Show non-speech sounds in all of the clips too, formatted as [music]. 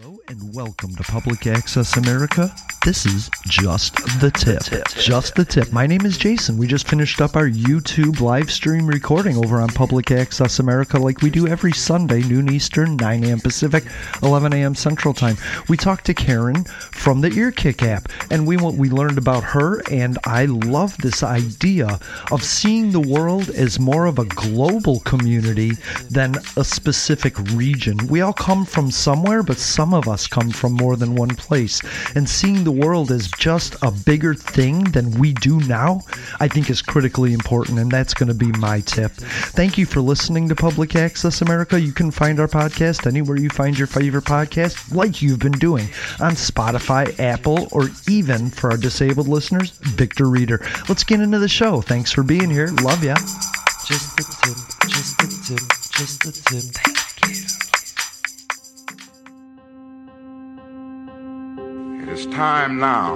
Hello and welcome to Public Access America. This is Just the Tip. Just the Tip. My name is Jason. We just finished up our YouTube live stream recording over on Public Access America like we do every Sunday, noon Eastern, 9 a.m. Pacific, 11 a.m. Central Time. We talked to Karen from the Earkick app and we we learned about her and I love this idea of seeing the world as more of a global community than a specific region. We all come from somewhere, but some of us come from more than one place. And seeing the world as just a bigger thing than we do now, I think is critically important. And that's going to be my tip. Thank you for listening to Public Access America. You can find our podcast anywhere you find your favorite podcast, like you've been doing on Spotify, Apple, or even for our disabled listeners, Victor Reader. Let's get into the show. Thanks for being here. Love ya. Just the tip, just the tip, just the tip. Thank you. Is time now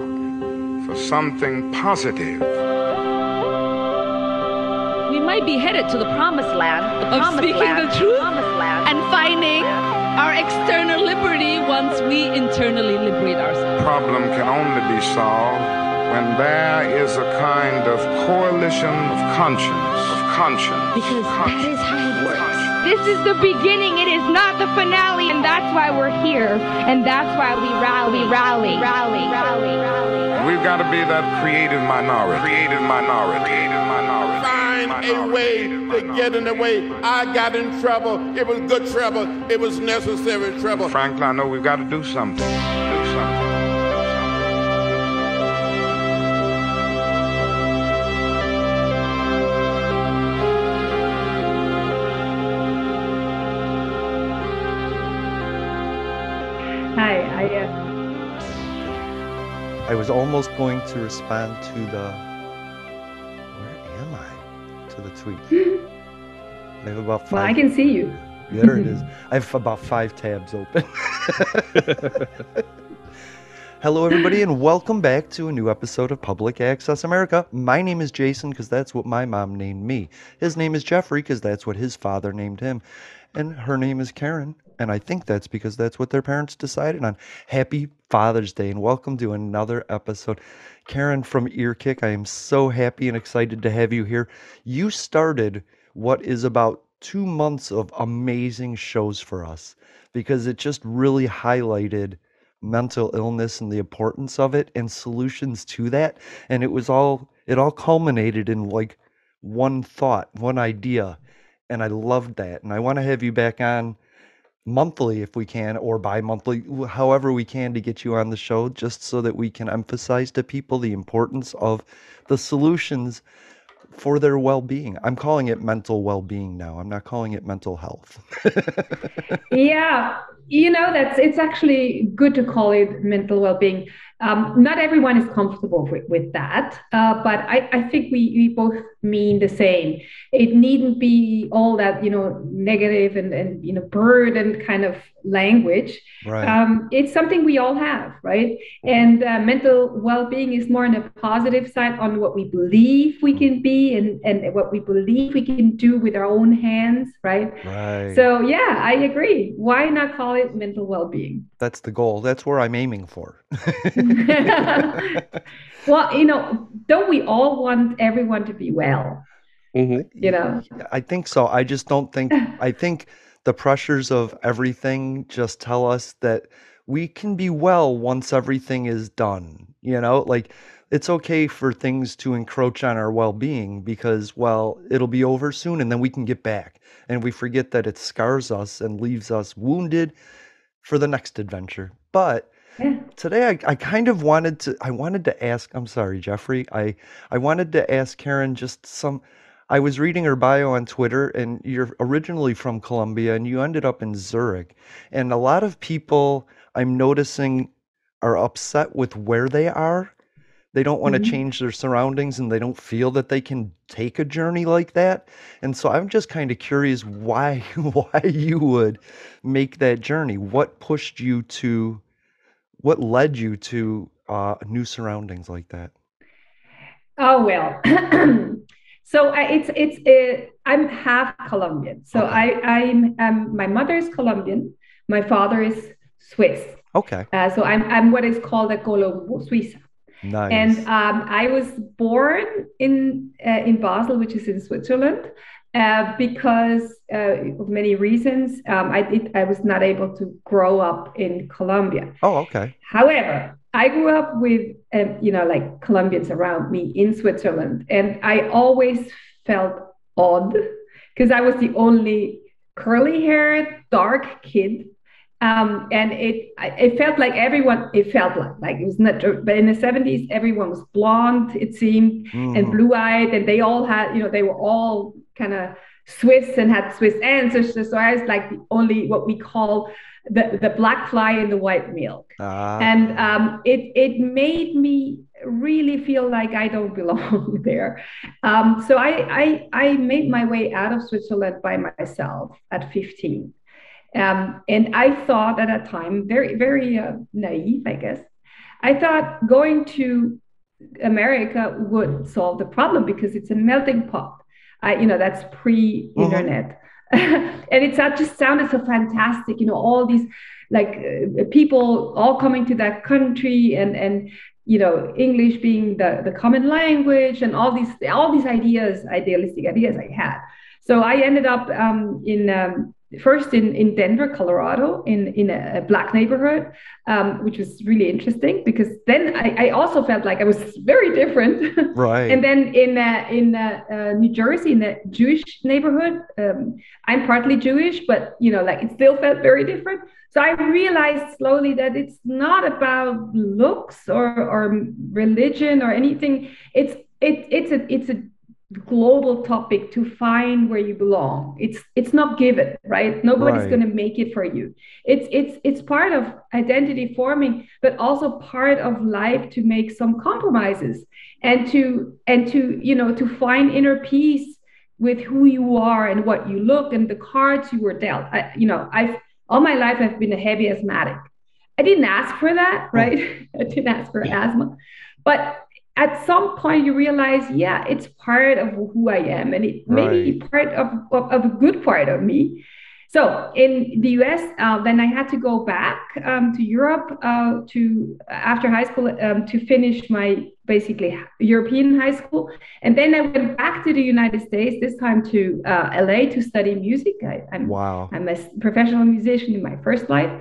for something positive. We might be headed to the promised land, the Of promised speaking land, the truth promised land. and finding our external liberty once we internally liberate ourselves. Problem can only be solved when there is a kind of coalition of conscience, of conscience. Because conscience. that is how it works. This is the beginning. It is not the finale, and that's why we're here, and that's why we rally, rally, rally, rally, rally. We've got to be that creative minority. Creative minority. Creative minority. find a way to get in the way. I got in trouble. It was good trouble. It was necessary trouble. Franklin, I know we've got to do something. Do something. I was almost going to respond to the. Where am I? To the tweet. [laughs] I have about well. I can see you. There it is. [laughs] I have about five tabs open. [laughs] Hello, everybody, and welcome back to a new episode of Public Access America. My name is Jason because that's what my mom named me. His name is Jeffrey because that's what his father named him. And her name is Karen. And I think that's because that's what their parents decided on. Happy Father's Day and welcome to another episode. Karen from Earkick, I am so happy and excited to have you here. You started what is about two months of amazing shows for us because it just really highlighted mental illness and the importance of it and solutions to that. And it was all, it all culminated in like one thought, one idea. And I loved that. And I want to have you back on monthly if we can or bi-monthly however we can to get you on the show just so that we can emphasize to people the importance of the solutions for their well-being. I'm calling it mental well-being now. I'm not calling it mental health. [laughs] Yeah, you know that's it's actually good to call it mental well-being. Um, not everyone is comfortable with, with that, uh, but I, I think we, we both mean the same. It needn't be all that you know negative and, and you know burden kind of language. right Um, it's something we all have, right? And uh, mental well-being is more on the positive side on what we believe we can be and, and what we believe we can do with our own hands, right? right So yeah, I agree. Why not call it mental well-being? That's the goal that's where i'm aiming for [laughs] well, you know, don't we all want everyone to be well? Mm-hmm. You know, I think so. I just don't think, I think the pressures of everything just tell us that we can be well once everything is done. You know, like it's okay for things to encroach on our well being because, well, it'll be over soon and then we can get back. And we forget that it scars us and leaves us wounded for the next adventure. But yeah. today I, I kind of wanted to I wanted to ask I'm sorry, Jeffrey. I I wanted to ask Karen just some I was reading her bio on Twitter and you're originally from Colombia and you ended up in Zurich. And a lot of people I'm noticing are upset with where they are. They don't want to Mhm. change their surroundings and they don't feel that they can take a journey like that. And so I'm just kind of curious why [laughs] why you would make that journey. What pushed you to what led you to uh, new surroundings like that? Oh well. [clears throat] so I, it's it's uh, I'm half Colombian. So Okay. I I'm um, my mother is Colombian. My father is Swiss. Okay. Uh, so I'm I'm what is called a Colombo Suiza. Nice. And um, I was born in uh, in Basel, which is in Switzerland, uh, because uh, of many reasons. Um, I did, I was not able to grow up in Colombia. Oh, okay. However, I grew up with um, you know like Colombians around me in Switzerland, and I always felt odd because I was the only curly haired dark kid um, and it it felt like everyone it felt like like it was not but in the 70s everyone was blonde it seemed mm. and blue eyed and they all had you know they were all kind of Swiss and had Swiss ancestors so I was like the only what we call the the black fly in the white milk. Ah. and um, it it made me really feel like I don't [laughs] belong there. Um, so I, I I made my way out of Switzerland by myself at 15 um, and I thought at that time, very, very uh, naive, I guess, I thought going to America would solve the problem because it's a melting pot. I, you know, that's pre-internet. Mm-hmm. [laughs] and it just sounded so fantastic, you know, all these like uh, people all coming to that country and and you know english being the the common language and all these all these ideas idealistic ideas i had so i ended up um, in um, first in, in Denver, Colorado, in, in a, black neighborhood, um, which was really interesting because then I, I, also felt like I was [laughs] very different. Right. and then in uh, in uh, uh, New Jersey, in a Jewish neighborhood, um, I'm partly Jewish, but you know, like it still felt very different. So I realized slowly that it's not about looks or or religion or anything. It's it, it's a it's a global topic to find where you belong. It's it's not given right? Nobody's right. going to make it for you. It's it's it's part of identity forming but also part of life to make some compromises and to and to you know to find inner peace with who you are and what you look and the cards you were dealt. I, you know i've all my life i've been a heavy asthmatic. I didn't ask for that right? [laughs] I didn't ask for asthma. But at some point you realize, yeah, it's part of who I am, and it right. may be part of, of, of, a good part of me. So in the US, uh, then I had to go back um, to Europe uh, to after high school um, to finish my basically European high school, and then I went back to the United States. This time to uh, LA to study music. I, am wow. I'm a professional musician in my first life.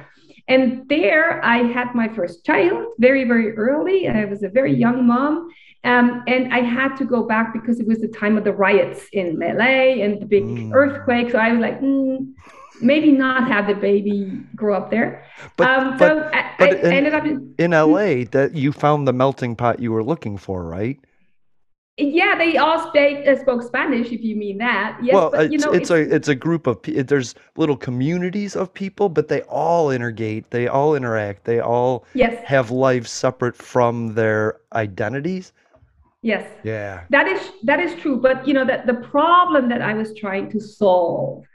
And there I had my first child very, very early. I was a very young mom. Um, and I had to go back because it was the time of the riots in LA and the big mm. earthquake. So I was like, mm, maybe not have the baby grow up there. But, um, but, so I, but I in, ended up in, in LA that you found the melting pot you were looking for, right? Yeah, they all speak uh, spoke Spanish. If you mean that, yes. Well, but, you it's, know, it's, it's, a it's a group of there's little communities of people, but they all intergate, they all interact, they all yes. have lives separate from their identities. Yes. Yeah. That is that is true, but you know that the problem that I was trying to solve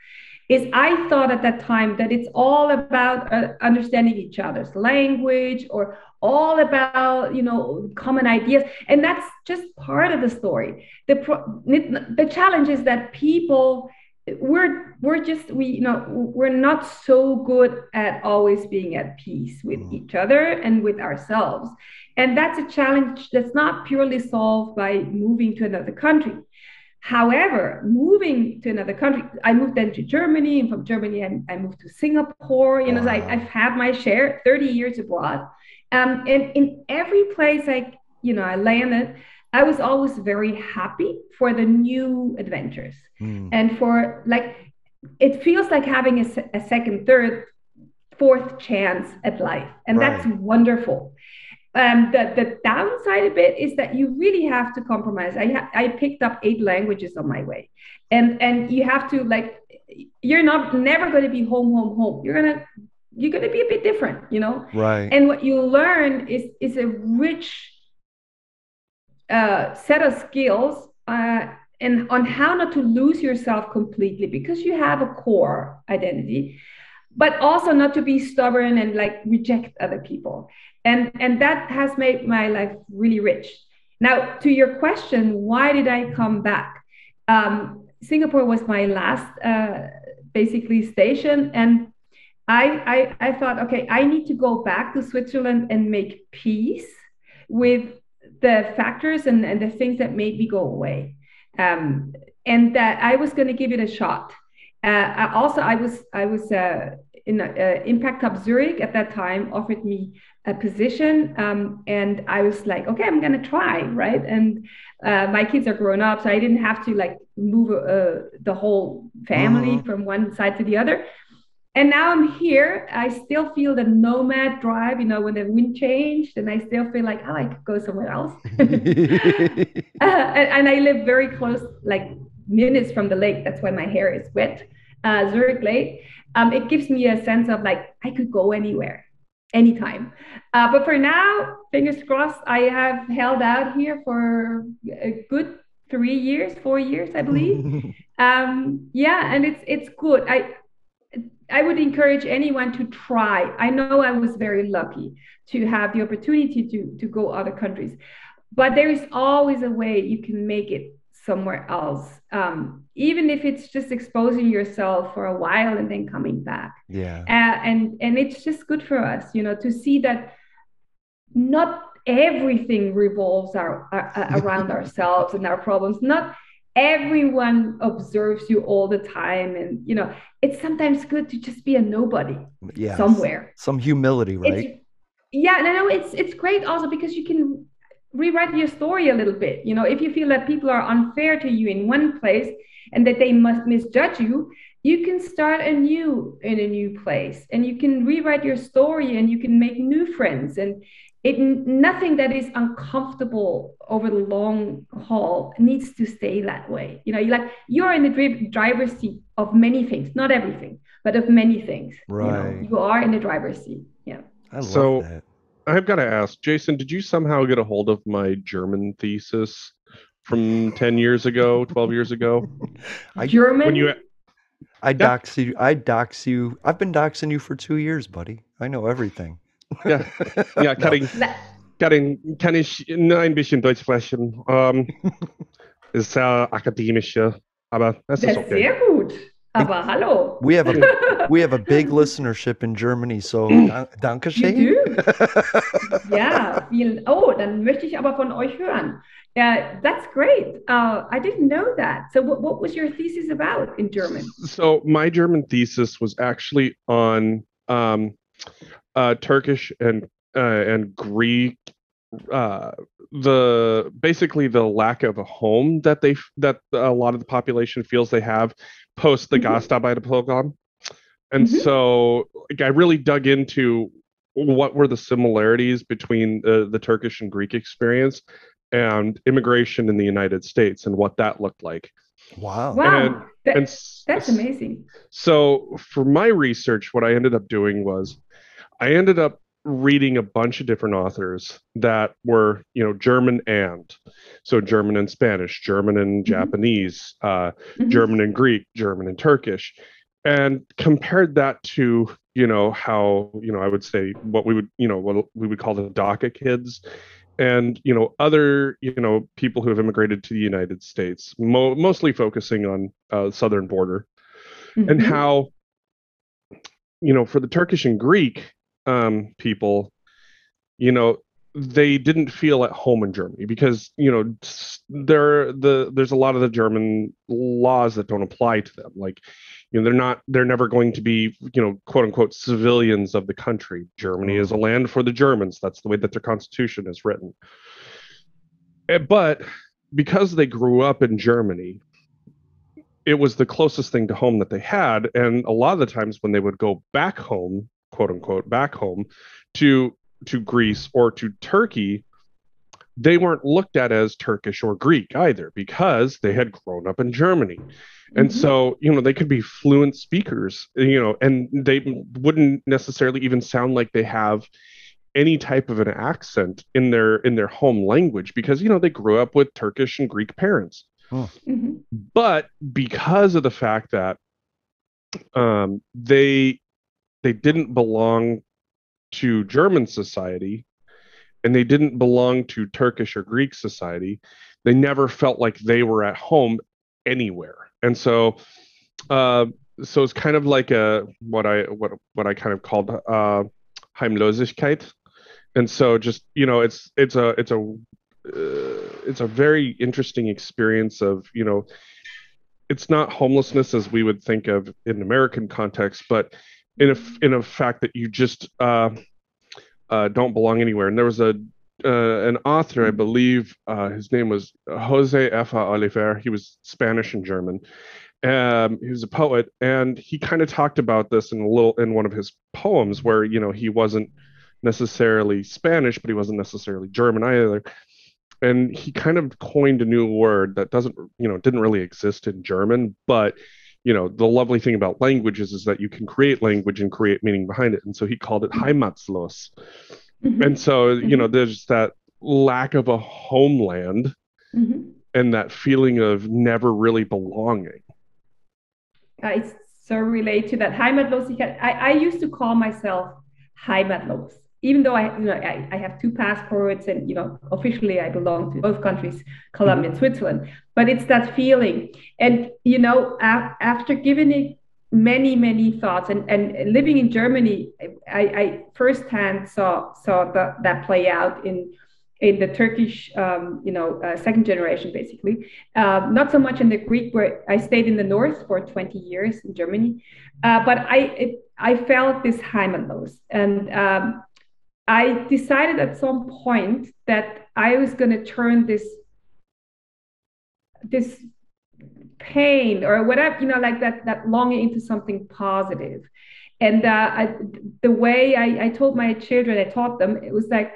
is I thought at that time that it's all about uh, understanding each other's language or all about you know common ideas. And that's just part of the story. The pro- the challenge is that people we're we're just we you know we're not so good at always being at peace with mm. each other and with ourselves. And that's a challenge that's not purely solved by moving to another country However, moving to another country, I moved then to Germany, and from Germany, I, I moved to Singapore. You know, wow. I, I've had my share, 30 years abroad. Um, and in every place I, you know, I landed, I was always very happy for the new adventures mm. and for like, it feels like having a, a second, third, fourth chance at life. And right. that's wonderful. Um, the, the downside of it is that you really have to compromise. I, ha- I picked up eight languages on my way. And, and you have to like, you're not never going to be home, home, home. You're going to you're going to be a bit different you know right and what you learn is is a rich uh, set of skills uh, and on how not to lose yourself completely because you have a core identity but also not to be stubborn and like reject other people and and that has made my life really rich now to your question why did i come back um, singapore was my last uh, basically station and I, I I thought, okay, I need to go back to Switzerland and make peace with the factors and, and the things that made me go away. Um, and that I was going to give it a shot. Uh, also, I was I was uh, in uh, Impact Hub Zurich at that time offered me a position, um, and I was like, okay, I'm going to try, right? And uh, my kids are grown up, so I didn't have to like move uh, the whole family Mhm. from one side to the other. And now I'm here. I still feel the nomad drive, you know, when the wind changed, and I still feel like, oh, I could go somewhere else. [laughs] [laughs] Uh, and, and I live very close, like minutes from the lake. That's why my hair is wet. Uh, Zurich Lake. Um, it gives me a sense of like I could go anywhere, anytime. Uh, but for now, fingers crossed, I have held out here for a good three years, four years, I believe. [laughs] um, yeah, and it's it's good. I I would encourage anyone to try. I know I was very lucky to have the opportunity to to go other countries, but there is always a way you can make it somewhere else, um, even if it's just exposing yourself for a while and then coming back. yeah. Uh, and and it's just good for us, you know, to see that not everything revolves our, uh, [laughs] around ourselves and our problems. Not everyone observes you all the time, and you know, it's sometimes good to just be a nobody Yes. somewhere. Some humility, right? It's, yeah, no, no, it's it's great also because you can rewrite your story a little bit. You know, if you feel that people are unfair to you in one place and that they must misjudge you, you can start anew in a new place and you can rewrite your story and you can make new friends and it nothing that is uncomfortable over the long haul needs to stay that way. You know, you like you're in the dri- driver's seat of many things, not everything, but of many things. You, know, Right. you are in the driver's seat. Yeah. I love So- that. I've got to ask, Jason, did you somehow get a hold of my German thesis from 10 years ago, 12 years ago? I- German. When you I dox you. I dox you. I've been doxing you for two years, buddy. I know everything. Yeah, ja, kann ich, Na- kann ich, kann ich nur ein bisschen Deutsch sprechen. Ähm, [laughs] ist sehr akademisch, ja, aber es Das ist ist okay. sehr gut. Aber hallo. We have a [laughs] we have a big listenership in Germany, so mm. danke schön. do? [laughs] Ja, vielen. Oh, dann möchte ich aber von euch hören. Yeah, that's great. Uh, I didn't know that. So, what, what was your thesis about in German? So my German thesis was actually on um, uh, Turkish and uh, and Greek. Uh, the basically the lack of a home that they that a lot of the population feels they have post the Mhm. Gastarbeiterprogramm, and Mhm. so like, I really dug into what were the similarities between the, the Turkish and Greek experience and immigration in the United States and what that looked like. Wow. Wow, And- that- and that's amazing. so for my research, what I ended up doing was I ended up reading a bunch of different authors that were, you know, German and so German and Spanish, German and Japanese, uh, Mhm. German and Greek, German and Turkish, and compared that to, you know, how, you know, I would say what we would, you know, what we would call the DACA kids and, you know, other, you know, people who have immigrated to the United States, mo- mostly focusing on uh, southern border and Mhm. how you know for the turkish and greek um, people you know they didn't feel at home in germany because you know there the there's a lot of the german laws that don't apply to them like you know they're not they're never going to be you know quote unquote civilians of the country. Germany is a land for the germans. That's the way that their constitution is written. Eh, but because they grew up in germany it was the closest thing to home that they had. And a lot of the times when they would go back home, quote unquote, back home to to Greece or to Turkey, they weren't looked at as Turkish or Greek either because they had grown up in Germany. And Mhm. so, you know, they could be fluent speakers, you know, and they wouldn't necessarily even sound like they have any type of an accent in their in their home language because you know they grew up with Turkish and Greek parents Mhm. but because of the fact that um, they they didn't belong to German society and they didn't belong to Turkish or Greek society, they never felt like they were at home anywhere. And so, uh, so it's kind of like a what I what what I kind of called uh, Heimlosigkeit, and so just you know it's it's a it's a uh, it's a very interesting experience of you know it's not homelessness as we would think of in American context, but in a in a fact that you just uh, uh, don't belong anywhere. And there was a uh, an author, I believe, uh, his name was Jose F. Oliver. He was Spanish and German. Um, he was a poet, and he kind of talked about this in a little in one of his poems, where you know he wasn't necessarily Spanish, but he wasn't necessarily German either. And he kind of coined a new word that doesn't, you know, didn't really exist in German, but you know the lovely thing about languages is that you can create language and create meaning behind it and so he called it heimatslos mm-hmm. and so you know mm-hmm. there's that lack of a homeland mm-hmm. and that feeling of never really belonging i so relate to that heimatlos I, I used to call myself heimatlos even though I, you know, I, I, have two passports and you know officially I belong to both countries, Colombia and Switzerland, but it's that feeling. And you know, a- after giving it many many thoughts and, and living in Germany, I, I firsthand saw saw the, that play out in in the Turkish, um, you know, uh, second generation, basically. Uh, not so much in the Greek, where I stayed in the north for 20 years in Germany, uh, but I it, I felt this Heimatlos, and um, I decided at some point that I was going to turn this this pain or whatever you know like that that longing into something positive. And uh, I, the way I, I told my children i taught them it was like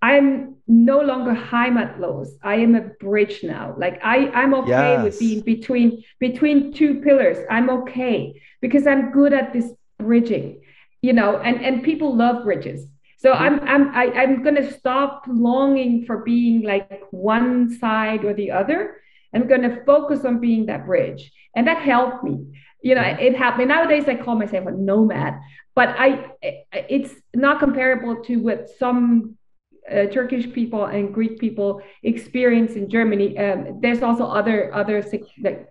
i'm no longer heimatlos i am a bridge now. Like i i'm okay yes. with being between between two pillars. I'm okay because i'm good at this bridging you know and and people love bridges so I'm I'm I, am i am going to stop longing for being like one side or the other. I'm going to focus on being that bridge, and that helped me. You know, it helped me. Nowadays, I call myself a nomad, but I it's not comparable to what some uh, Turkish people and Greek people experience in Germany. Um, there's also other other like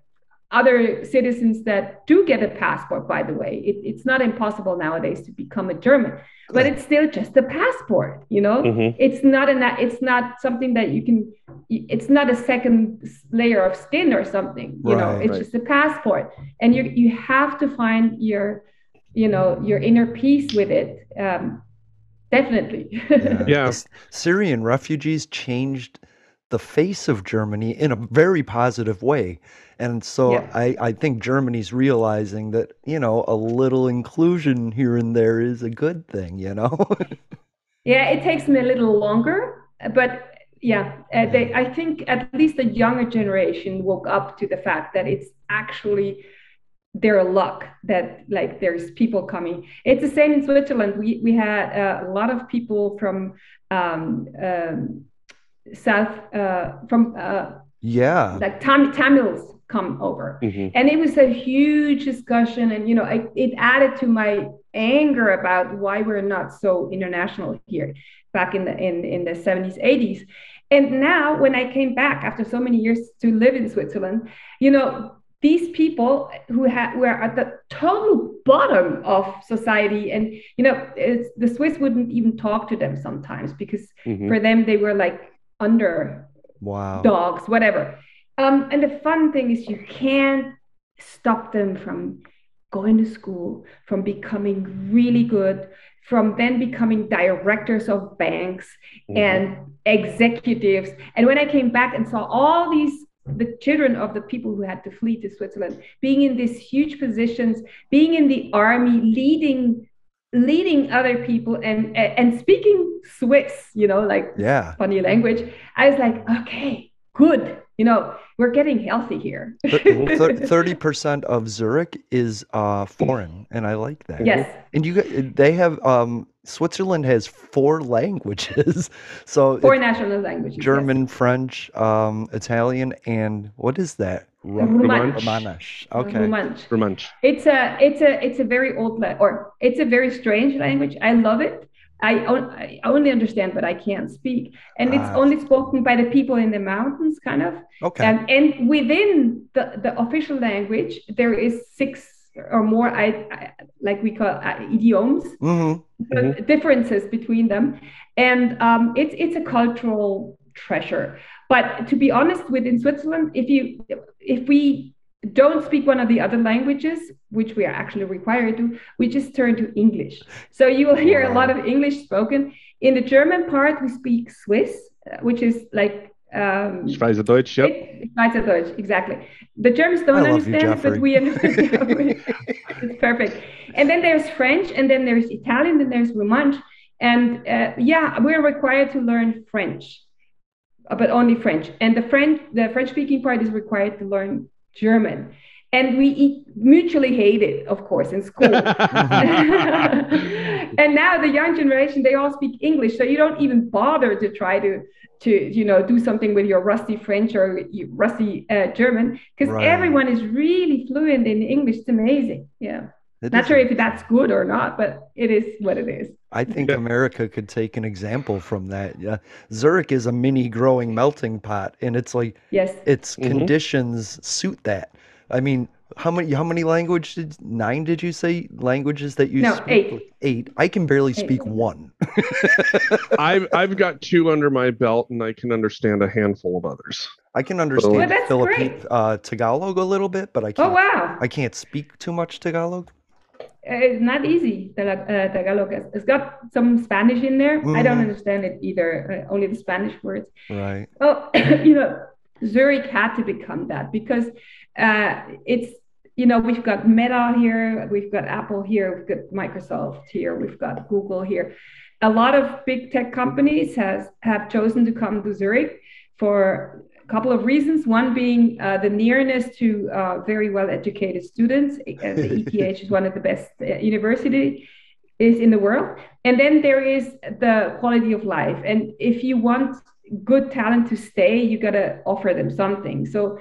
other citizens that do get a passport, by the way. It, it's not impossible nowadays to become a German, but it's still just a passport, you know? Mm-hmm. It's not an it's not something that you can it's not a second layer of skin or something, you right, know, it's right. just a passport. And you you have to find your you know your inner peace with it. Um, definitely. [laughs] yeah. yeah. Syrian refugees changed the face of Germany in a very positive way. And so yeah. I, I think Germany's realizing that, you know, a little inclusion here and there is a good thing, you know? [laughs] yeah, it takes me a little longer, but yeah, uh, they, I think at least the younger generation woke up to the fact that it's actually their luck that like there's people coming. It's the same in Switzerland. We we had uh, a lot of people from um, um, South uh, from uh, yeah like Tam- Tamils come over, mm-hmm. and it was a huge discussion, and you know I, it added to my anger about why we're not so international here back in the in in the 70s 80s and now when i came back after so many years to live in switzerland you know these people who had were at the total bottom of society and you know the swiss wouldn't even talk to them sometimes because mm-hmm. for them they were like under wow. dogs whatever. Um, and the fun thing is you can't stop them from going to school from becoming really good from then becoming directors of banks mm-hmm. and executives. And when i came back and saw all these the children of the people who had to flee to switzerland being in these huge positions being in the army leading leading other people and and speaking Swiss, you know, like yeah, funny language. I was like, okay, good. You know, we're getting healthy here. [laughs] Thirty percent of Zurich is uh, foreign, and I like that. Yes, and you they have um, Switzerland has four languages, [laughs] so four national languages: German, yes. French, um, Italian, and what is that? Romansh. Okay. Romansh. Romansh. It's a it's a it's a very old or it's a very strange language. I love it. I, I only understand, but I can't speak, and it's ah. only spoken by the people in the mountains, kind of. Okay. And and within the the official language, there is six or more I, I like we call uh, idioms, hmm so differences between them, and um, it's it's a cultural treasure. But to be honest, within Switzerland, if you if we don't speak one of the other languages, which we are actually required to, we just turn to English. So you will hear a lot of English spoken. In the German part, we speak Swiss, uh, which is like um, Schweizerdeutsch, yep. it- Schweizerdeutsch, exactly. The Germans don't love you, understand, but we understand. [laughs] it's perfect. And then there's French, and then there's Italian, then there's Romansh. And uh, yeah, we're required to learn French, uh, but only French. And the French, the French-speaking part is required to learn German. And we mutually hate it, of course, in school. [laughs] and now the young generation, they all speak English, so you don't even bother to try to to you know do something with your rusty French or rusty uh, German because Right. everyone is really fluent in English. It's amazing. Yeah, It not sure if that's good or not, but it is what it is. I think Yeah. America could take an example from that. Yeah. Zurich is a mini growing melting pot and it's like Yes. its Mhm. conditions suit that. I mean, how many how many languages did nine did you say languages that you No, speak? eight. Eight. I can barely Eight. speak one. [laughs] I've I've got two under my belt, and I can understand a handful of others. I can understand that's Philippine uh, Tagalog a little bit, but I Oh can't oh, wow, I can't speak too much Tagalog. Uh, it's not easy. Tagalog, uh, Tagalog. It's- got some Spanish in there. I don't Mhm. understand it either. Uh, only the Spanish words. Right. Well, [coughs] you know, Zurich had to become that because uh, it's, you know, we've got Meta here, we've got Apple here, we've got Microsoft here, we've got Google here. A lot of big tech companies has have chosen to come to Zurich for a couple of reasons. One being uh, the nearness to uh, very well educated students. Uh, the [laughs] ETH is one of the best uh, university is in the world. And then there is the quality of life. And if you want good talent to stay, you gotta offer them something. So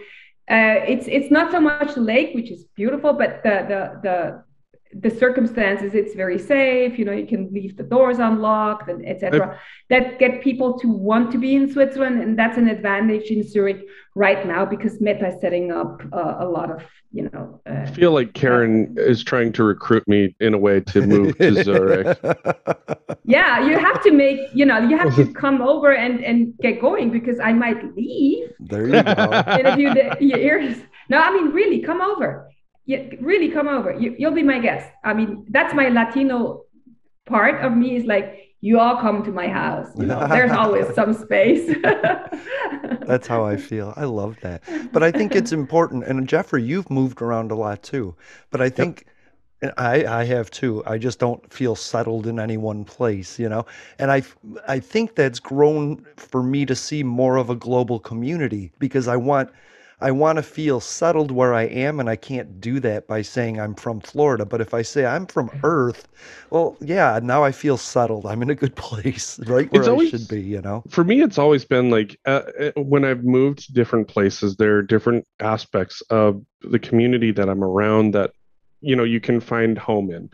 uh, it's it's not so much the lake, which is beautiful, but the the the the circumstances it's very safe you know you can leave the doors unlocked and etc that get people to want to be in switzerland and that's an advantage in zurich right now because meta is setting up uh, a lot of you know uh, I feel like Karen is trying to recruit me in a way to move to [laughs] Zurich. yeah you have to make you know you have to [laughs] come over and and get going because i might leave there you go. [laughs] in a few da- years no i mean really come over yeah, really come over you, you'll be my guest i mean that's my latino part of me is like you all come to my house you know [laughs] there's always some space [laughs] That's how I feel. I love that. But I think it's important. And Jeffrey, you've moved around a lot too. But I think and I, I have too. I just don't feel settled in any one place, you know. And I, I think that's grown for me to see more of a global community because I want, I want to feel settled where I am, and I can't do that by saying I'm from Florida. But if I say I'm from Earth, well, yeah, now I feel settled. I'm in a good [laughs] place, right where It's I always- should be, you know. For me, it's always been like uh, uh, when I've moved to different places, there are different aspects of the community that I'm around that you know you can find home in.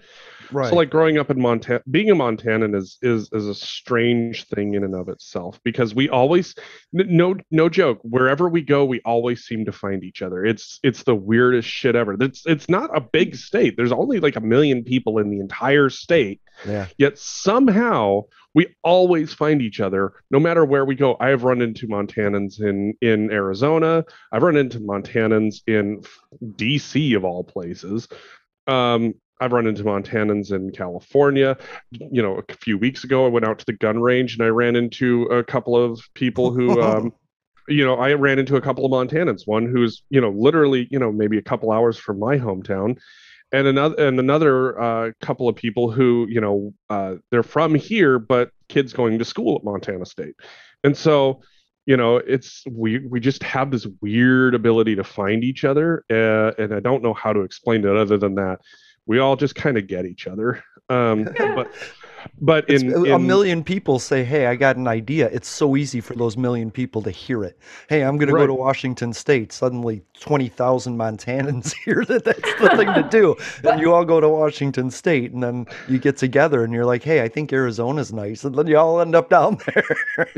Right. So like growing up in Montana, being a Montanan is is is a strange thing in and of itself because we always no no joke wherever we go we always seem to find each other. It's it's the weirdest shit ever. It's it's not a big state. There's only like a million people in the entire state. yeah. Yet somehow we always find each other no matter where we go. I have run into Montanans in in Arizona. I've run into Montanans in DC of all places. Um, I've run into Montanans in California. You know, a few weeks ago, I went out to the gun range and I ran into a couple of people who, [laughs] um, you know, I ran into a couple of Montanans. One who's, you know, literally, you know, maybe a couple hours from my hometown, and another and another uh, couple of people who, you know, uh, they're from here, but kids going to school at Montana State, and so. You know, it's we we just have this weird ability to find each other, uh, and I don't know how to explain it other than that we all just kind of get each other. Um, [laughs] but but It's, in, a million people say, "Hey, I got an idea." It's so easy for those million people to hear it. Hey, I'm going to go to Washington State. Suddenly, twenty thousand Montanans [laughs] hear that that's the thing to do, and you all go to Washington State, and then you get together, and you're like, "Hey, I think Arizona's nice," and then you all end up down [laughs] there.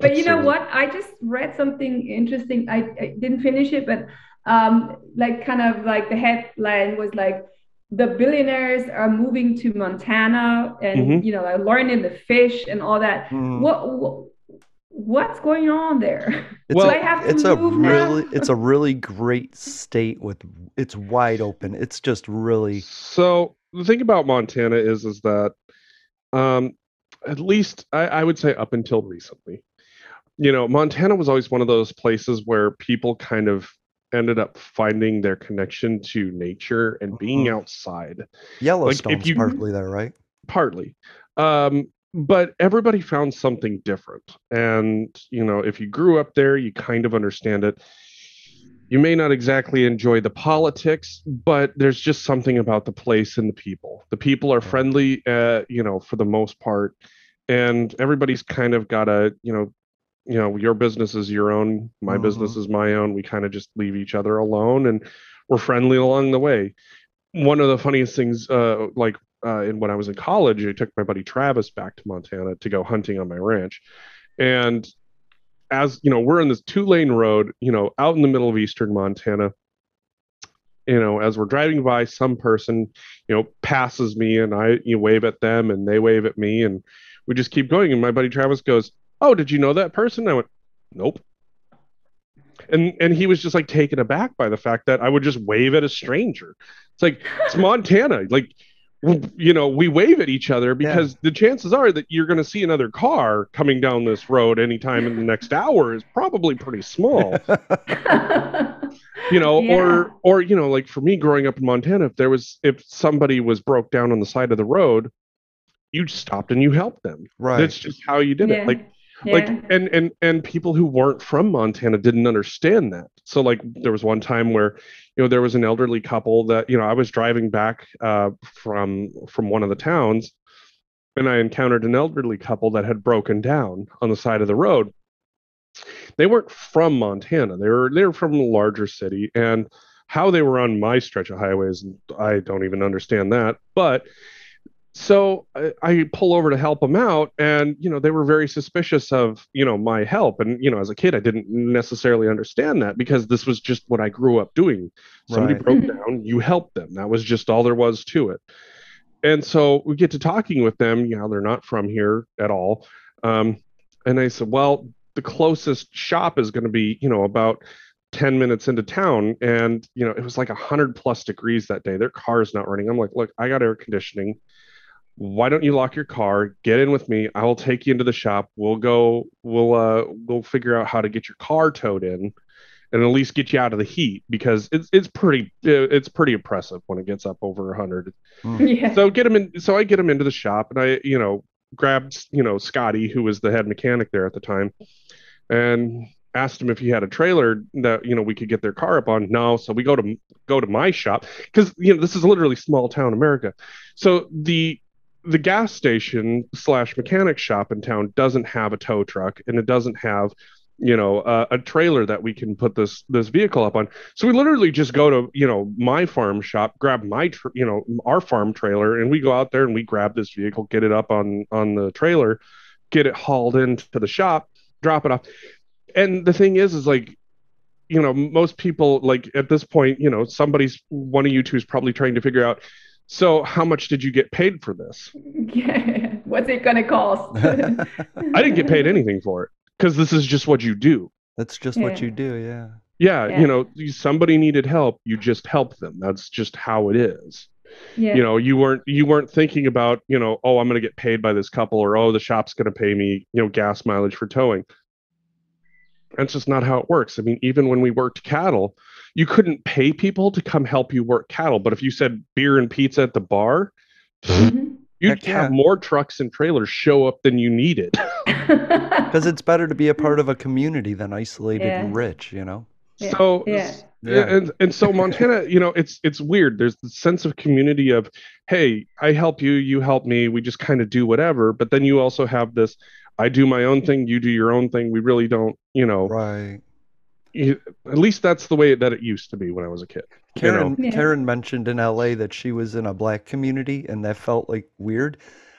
but you know what i just read something interesting i, I didn't finish it but um like kind of like the headline was like the billionaires are moving to Montana and Mhm. you know are learning the fish and all that. Mhm. What, what what's going on there? It's Well, Do I have to it's a move now? really [laughs] it's a really great state with it's wide open. It's just really So the thing about Montana is is that um at least I, I would say up until recently, you know, Montana was always one of those places where people kind of ended up finding their connection to nature and being Mhm. outside Yellowstone's you- partly there, right? partly. Um, but everybody found something different. And, you know, if you grew up there, you kind of understand it. You may not exactly enjoy the politics, but there's just something about the place and the people. The people are friendly, uh, you know, for the most part. And everybody's kind of got a, you know, you know, your business is your own, my business is my own. We kind of just leave each other alone and we're friendly along the way. One of the funniest things, uh, like uh, in when I was in college, I took my buddy Travis back to Montana to go hunting on my ranch, and as you know, we're in this two lane road, you know, out in the middle of eastern Montana. You know, as we're driving by, some person, you know, passes me, and I you wave at them, and they wave at me, and we just keep going. And my buddy Travis goes, "Oh, did you know that person?" I went, "Nope." And and he was just like taken aback by the fact that I would just wave at a stranger. It's like it's Montana, like you know, we wave at each other because the chances are that you're going to see another car coming down this road anytime in the next hour is probably pretty small you know [laughs] Yeah. or or you know like for me growing up in montana if there was if somebody was broke down on the side of the road you stopped and you helped them Right. that's just how you did Yeah. it like Yeah. like and and and people who weren't from montana didn't understand that. So like there was one time where you know there was an elderly couple that you know i was driving back uh from from one of the towns and i encountered an elderly couple that had broken down on the side of the road. They weren't from montana. They were they were from a larger city and how they were on my stretch of highways i don't even understand that but so I, I pull over to help them out and you know they were very suspicious of you know my help. And you know as a kid i didn't necessarily understand that because this was just what i grew up doing. Somebody Right. broke down you help them. That was just all there was to it. And so we get to talking with them you know they're not from here at all. Um, and i said well the closest shop is going to be you know about 10 minutes into town. And you know it was like 100 plus degrees that day. Their car's not running. I'm like look i got air conditioning why don't you lock your car? Get in with me. I will take you into the shop. We'll go we'll uh we'll figure out how to get your car towed in and at least get you out of the heat because it's it's pretty it's pretty oppressive when it gets up over 100 [laughs] yeah. so get him in so i get him into the shop and i you know grabbed you know scotty who was the head mechanic there at the time and asked him if he had a trailer that you know we could get their car up on. No so we go to go to my shop because you know this is literally small town america. So the the gas station slash mechanic shop in town doesn't have a tow truck and it doesn't have you know uh, a trailer that we can put this this vehicle up on. So we literally just go to you know my farm shop grab my you know our farm trailer and we go out there and we grab this vehicle get it up on on the trailer get it hauled into the shop drop it off. And the thing is is like you know most people like at this point you know somebody's one of you two is probably trying to figure out so how much did you get paid for this [laughs] Yeah. What's it gonna cost? [laughs] i didn't get paid anything for it because this is just what you do That's just what you do, yeah. yeah, Yeah. you know somebody needed help you just help them that's just how it is yeah. you know you weren't you weren't thinking about you know oh i'm going to get paid by this couple or oh the shop's going to pay me you know gas mileage for towing that's just not how it works i mean even when we worked cattle you couldn't pay people to come help you work cattle but if you said beer and pizza at the bar Mhm. you'd Heck yeah. have more trucks and trailers show up than you needed [laughs] Because it's better to be a part of a community than isolated Yeah. and rich, you know? Yeah, so yeah. yeah. and and so montana you know it's it's weird there's the sense of community of hey i help you you help me we just kind of do whatever but then you also have this i do my own thing you do your own thing we really don't you know Right. You- at least that's the way that it used to be when i was a kid you know? Karen Yeah. Karen mentioned in LA that she was in a black community and that felt like weird.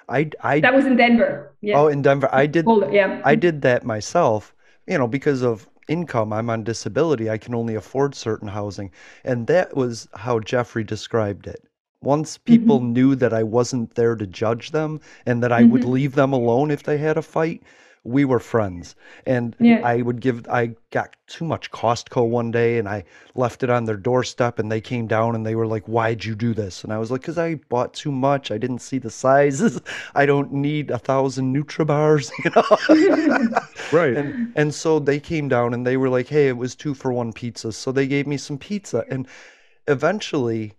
I I That was in Denver. Yeah. oh in Denver I did Boulder, yeah. I did that myself, you know, because of income. I'm on disability. I can only afford certain housing. And that was how Jeffrey described it. once people knew that I wasn't there to judge them and that I would Mhm. leave them alone if they had a fight, we were friends. And Yeah. I would give, I got too much Costco one day and I left it on their doorstep and they came down and they were like, Why'd you do this? And I was like, Because I bought too much. I didn't see the sizes. [laughs] I don't need a thousand Nutribars, [laughs] you know? Right. And and so they came down and they were like, "Hey, it was two for one pizza." So they gave me some pizza, and eventually,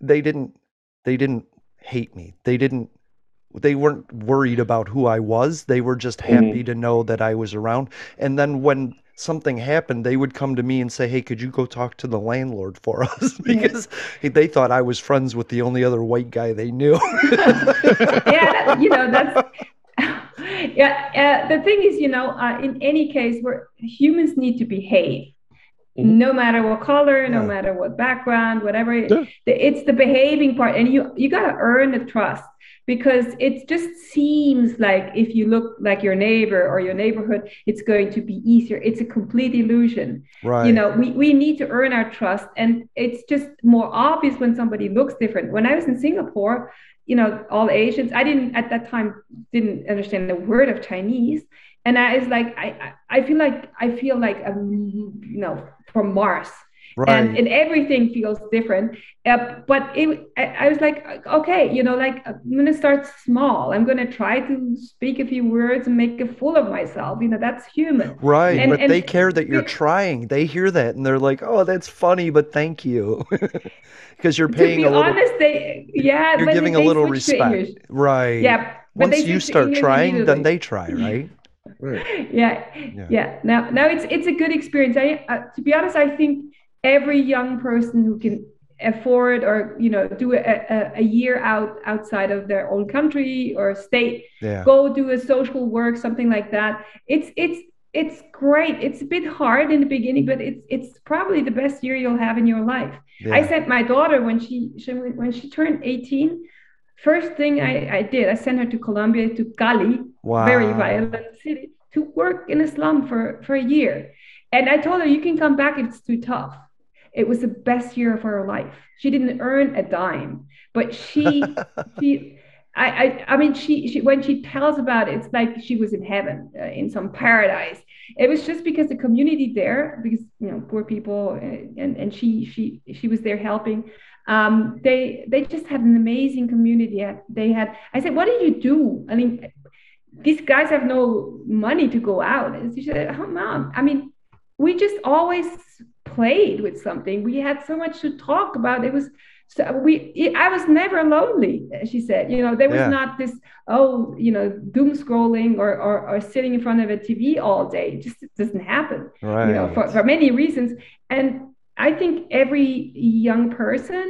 they didn't they didn't hate me. They didn't they weren't worried about who I was. They were just happy to know that I was around. And then when something happened, they would come to me and say, "Hey, could you go talk to the landlord for [laughs] us?" because they thought I was friends with the only other white guy they knew. [laughs] yeah, that- you know that's [laughs] yeah. Uh, the thing is, you know, uh, in any case, where humans need to behave, no matter what color, no Yeah. matter what background, whatever. Yeah. the- It's the behaving part, and you you gotta earn the trust because it just seems like if you look like your neighbor or your neighborhood, it's going to be easier. It's a complete illusion right. you know we, we need to earn our trust and it's just more obvious when somebody looks different when i was in singapore you know all asians i didn't at that time didn't understand the word of chinese and i was like i i feel like i feel like um you know from mars right. and, and everything feels different uh, but it, I, I was like okay you know like i'm going to start small i'm going to try to speak a few words and make a fool of myself you know that's human Right, And- but and- they care that you're Yeah. trying. They hear that and they're like, "Oh, that's funny, but thank you," [laughs] because you're paying to a be little. honest, they yeah, you're but giving a little respect, right? Yeah, but Once you start trying, then they try, [laughs] right? Right. Yeah, Yeah. yeah. Now, now it's it's a good experience. I uh, to be honest, I think every young person who can afford or you know do a, a, a year out outside of their own country or state Yeah. go do a social work something like that it's it's it's great. It's a bit hard in the beginning but it's it's probably the best year you'll have in your life. I Yeah. sent my daughter when she, she when she turned 18 first thing I, I did i sent her to colombia to cali very violent city to work in a slum for for a year. And i told her you can come back if it's too tough it was the best year of her life. She didn't earn a dime but she [laughs] she I, I I mean she she when she tells about it it's like she was in heaven uh, in some paradise. It was just because the community there because you know poor people uh, and and she she she was there helping. Um they they just had an amazing community. They had I said what do you do? I mean these guys have no money to go out. And she said oh mom I mean we just always played with something. We had so much to talk about. It was so we i was never lonely she said. You know there was Yeah. not this oh you know doom scrolling or, or or sitting in front of a tv all day. It just doesn't happen Right. you know for, for many reasons. And i think every young person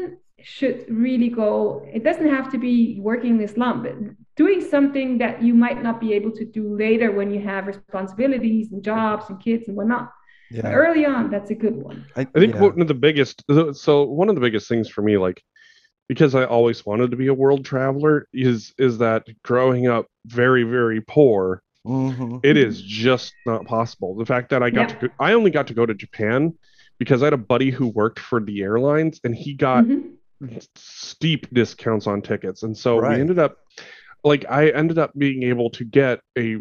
should really go it doesn't have to be working in the slum but doing something that you might not be able to do later when you have responsibilities and jobs and kids and whatnot yeah. early on that's a good one I, I think yeah. one of the biggest, so one of the biggest things for me, like, because I always wanted to be a world traveler, is is that growing up very very poor, Mhm. it is just not possible. The fact that I got Yeah. to, I only got to go to Japan because I had a buddy who worked for the airlines, and he got Mhm. steep discounts on tickets, and so Right. we ended up, like, I ended up being able to get a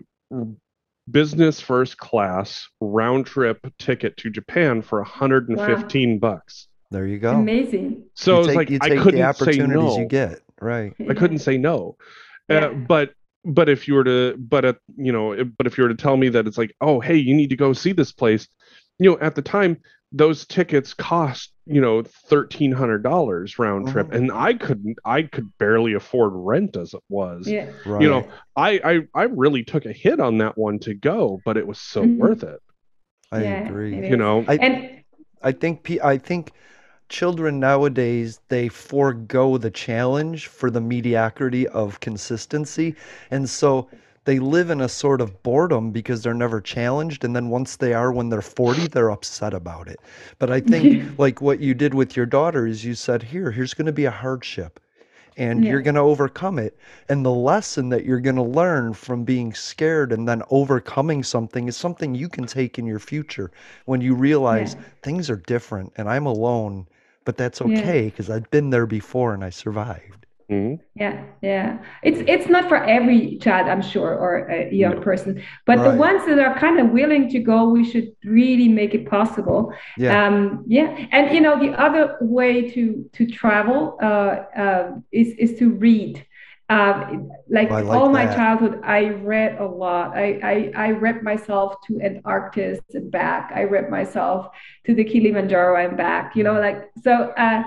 business first class round trip ticket to Japan for 115 bucks. There you go. amazing So you it's take, like you I couldn't the opportunities say no. you get. Right. I couldn't say no. Yeah. Uh, but but if you were to but at you know but if you were to tell me that it's like oh hey you need to go see this place, you know at the time those tickets cost you know thirteen hundred dollars round trip, Mhm. and I couldn't I could barely afford rent as it was. yeah Right. You know I, I I really took a hit on that one to go, but it was so Mhm. worth it. I Yeah, agree. it You know I- and I think I think children nowadays they forego the challenge for the mediocrity of consistency, and so they live in a sort of boredom because they're never challenged, and then once they are, when they're forty, they're upset about it. But I think [laughs] like what you did with your daughter is you said, "Here, here's going to be a hardship." And Yeah. you're going to overcome it. And the lesson that you're going to learn from being scared and then overcoming something is something you can take in your future when you realize Yeah. things are different and I'm alone, but that's okay because I've been there before and I survived. Mhm. Yeah, yeah. It's it's not for every child, I'm sure, or a young No. person, but Right. the ones that are kind of willing to go, we should really make it possible. Yeah. Um, yeah. And you know, the other way to to travel uh, uh, is is to read. Um, like like all my childhood, I read a lot. I, I I read myself to Antarctic and back. I read myself to the Kilimanjaro and back. You know, like so. Uh,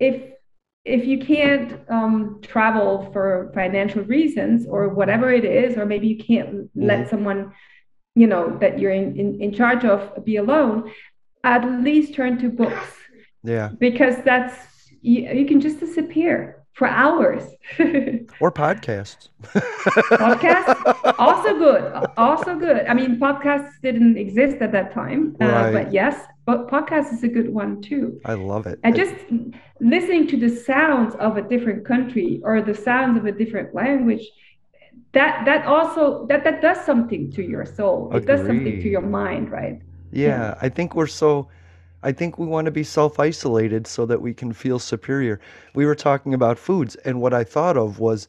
if if you can't um, travel for financial reasons or whatever it is, or maybe you can't let someone, you know, that you're in, in, in charge of be alone, at least turn to books. Yeah. because that's you, you can just disappear for hours. [laughs] Or podcasts. Podcasts [laughs] also good, also good. I mean, podcasts didn't exist at that time, uh, but yes, but podcast is a good one too. I love it. And just listening to the sounds of a different country or the sounds of a different language, that that also that that does something to your soul. It does something to your mind, right? Yeah, I think we're so I think we want to be self-isolated so that we can feel superior. We were talking about foods and what I thought of was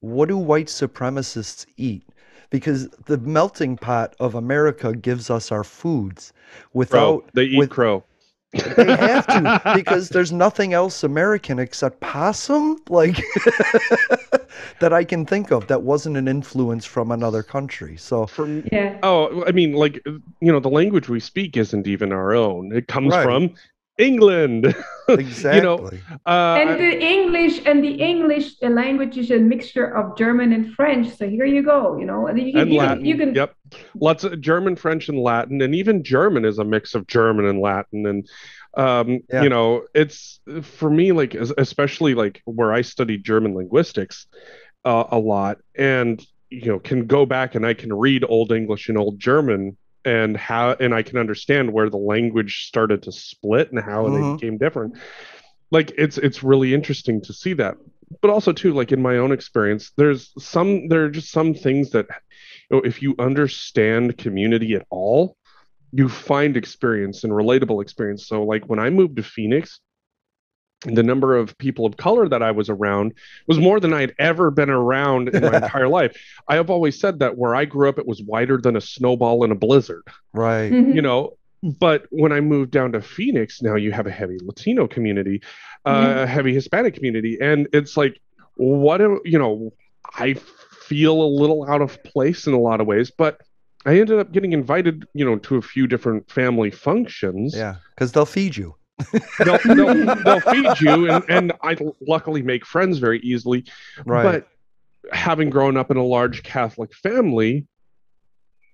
what do white supremacists eat? Because the melting pot of America gives us our foods Crow. without They eat with- crow. they have to [laughs] because there's nothing else American except possum like [laughs] that I can think of that wasn't an influence from another country. So From Yeah. oh, I mean, like you know, the language we speak isn't even our own. It comes Right. from England. exactly. [laughs] you know, uh, And the English and the English language is a mixture of German and French. So here you go, you know, and you can, and you Latin. can, you can Yep, lots of German, French, and Latin, and even German is a mix of German and Latin. And um, Yeah. you know, it's for me like, especially like where I studied German linguistics uh, a lot, and you know, can go back and I can read Old English and Old German. And how, and I can understand where the language started to split and how Mhm. they became different. Like it's it's really interesting to see that but also too like in my own experience there's some there are just some things that you know, if you understand community at all you find experience and relatable experience so like when i moved to phoenix the number of people of color that i was around was more than i'd ever been around in my [laughs] entire life i have always said that where i grew up it was wider than a snowball in a blizzard right. Mhm. you know but when i moved down to phoenix now you have a heavy latino community uh, a heavy hispanic community and it's like what am you know i feel a little out of place in a lot of ways but i ended up getting invited you know to a few different family functions Yeah, because they'll feed you. [laughs] they'll, they'll, they'll feed you and, and i luckily make friends very easily Right. but having grown up in a large catholic family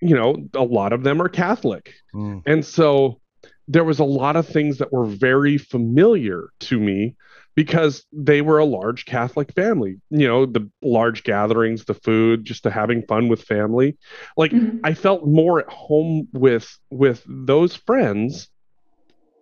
you know a lot of them are catholic Mm, and so there was a lot of things that were very familiar to me because they were a large Catholic family. You know, the large gatherings, the food, just the having fun with family. Like Mhm. I felt more at home with with those friends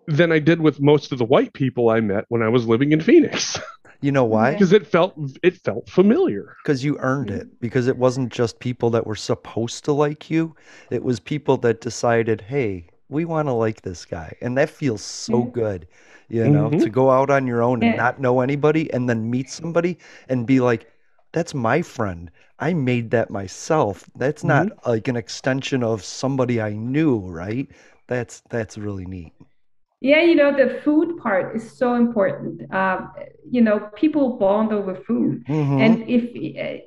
than I did with most of the white people I met when I was living in Phoenix [laughs] You know why? Because it felt it felt familiar. Because you earned it. Because it wasn't just people that were supposed to like you. It was people that decided, hey, we want to like this guy. And that feels so Yeah. good, you know, Mhm. to go out on your own and Yeah. not know anybody and then meet somebody and be like, that's my friend. I made that myself. That's not like an extension of somebody I knew, right? That's that's really neat. Yeah, you know, the food part is so important. Um, you know, people bond over food. Mhm. And if